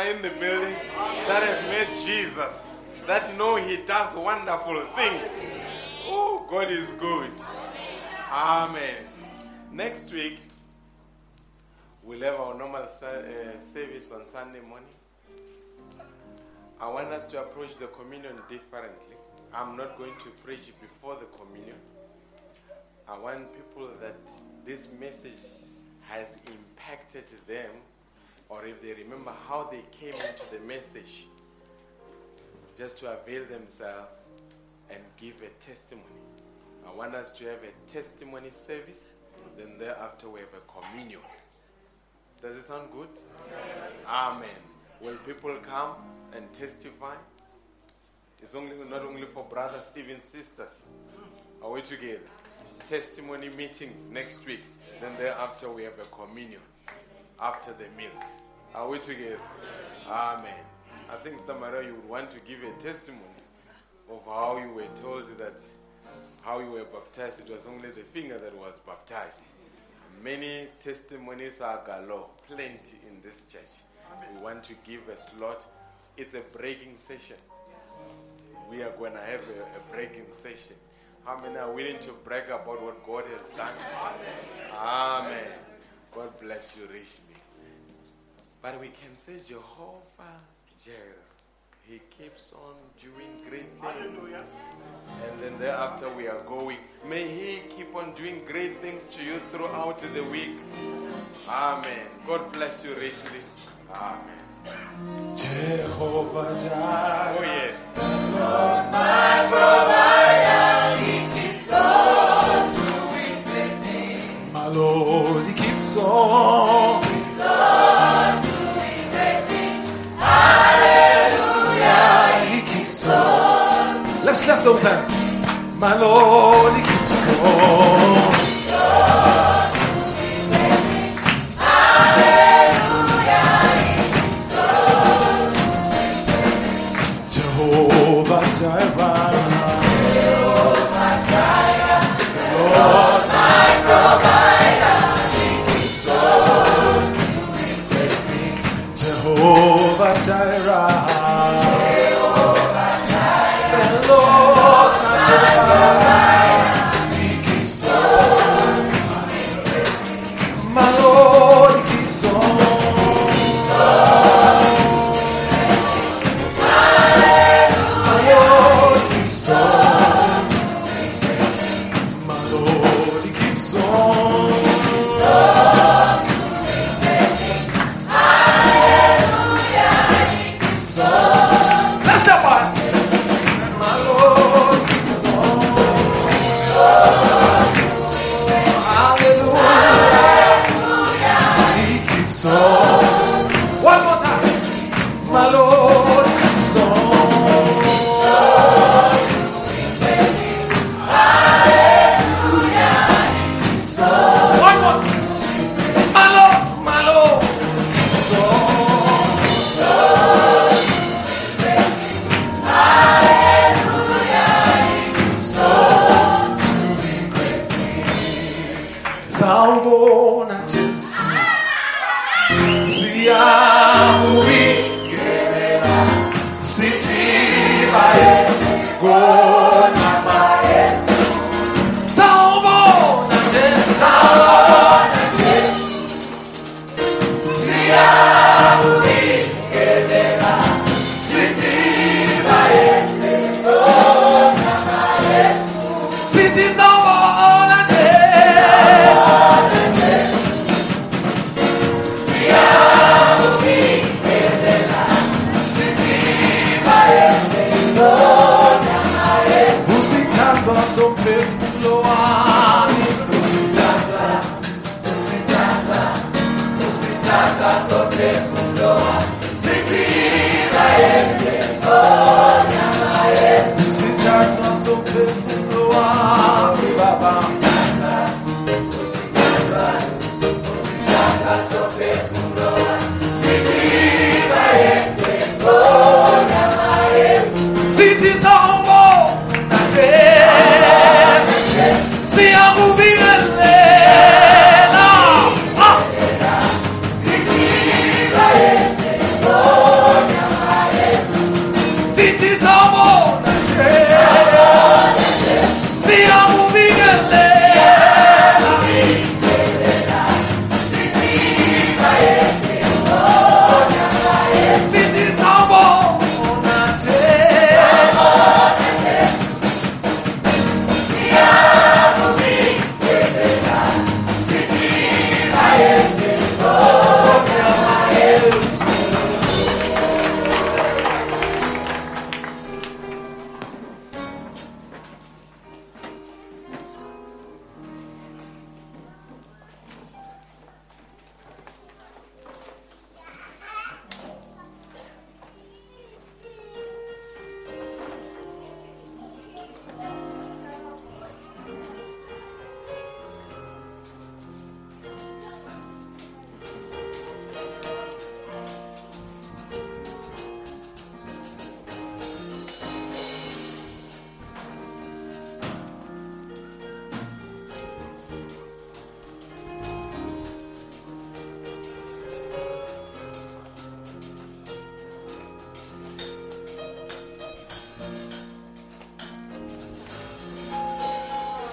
In the building that have met Jesus? That know he does wonderful things. Oh, God is good. Amen. Next week, we'll have our normal uh, service on Sunday morning. I want us to approach the communion differently. I'm not going to preach before the communion. I want people that this message has impacted them, or if they remember how they came into the message, just to avail themselves and give a testimony. I want us to have a testimony service, then thereafter we have a communion. Does it sound good? Amen. Will people come and testify? It's only not only for brothers, even sisters. Are we together? Testimony meeting next week. Then thereafter we have a communion after the meals. Are we together? Amen. I think Samara, you would want to give a testimony of how you were told that how you were baptized. It was only the finger that was baptized. Many testimonies are galore, plenty in this church. We want to give a slot. It's a breaking session. We are going to have a, a breaking session. How many are willing to brag about what God has done? Amen. God bless you richly. But we can say Jehovah Jireh. He keeps on doing great things. And then thereafter we are going. May He keep on doing great things to you throughout the week. Amen. God bless you richly. Amen. Jehovah Jireh. Oh, yes. My Lord, He keeps on. Clap those hands. My Lord, He keeps on. Jehovah Jireh. Jehovah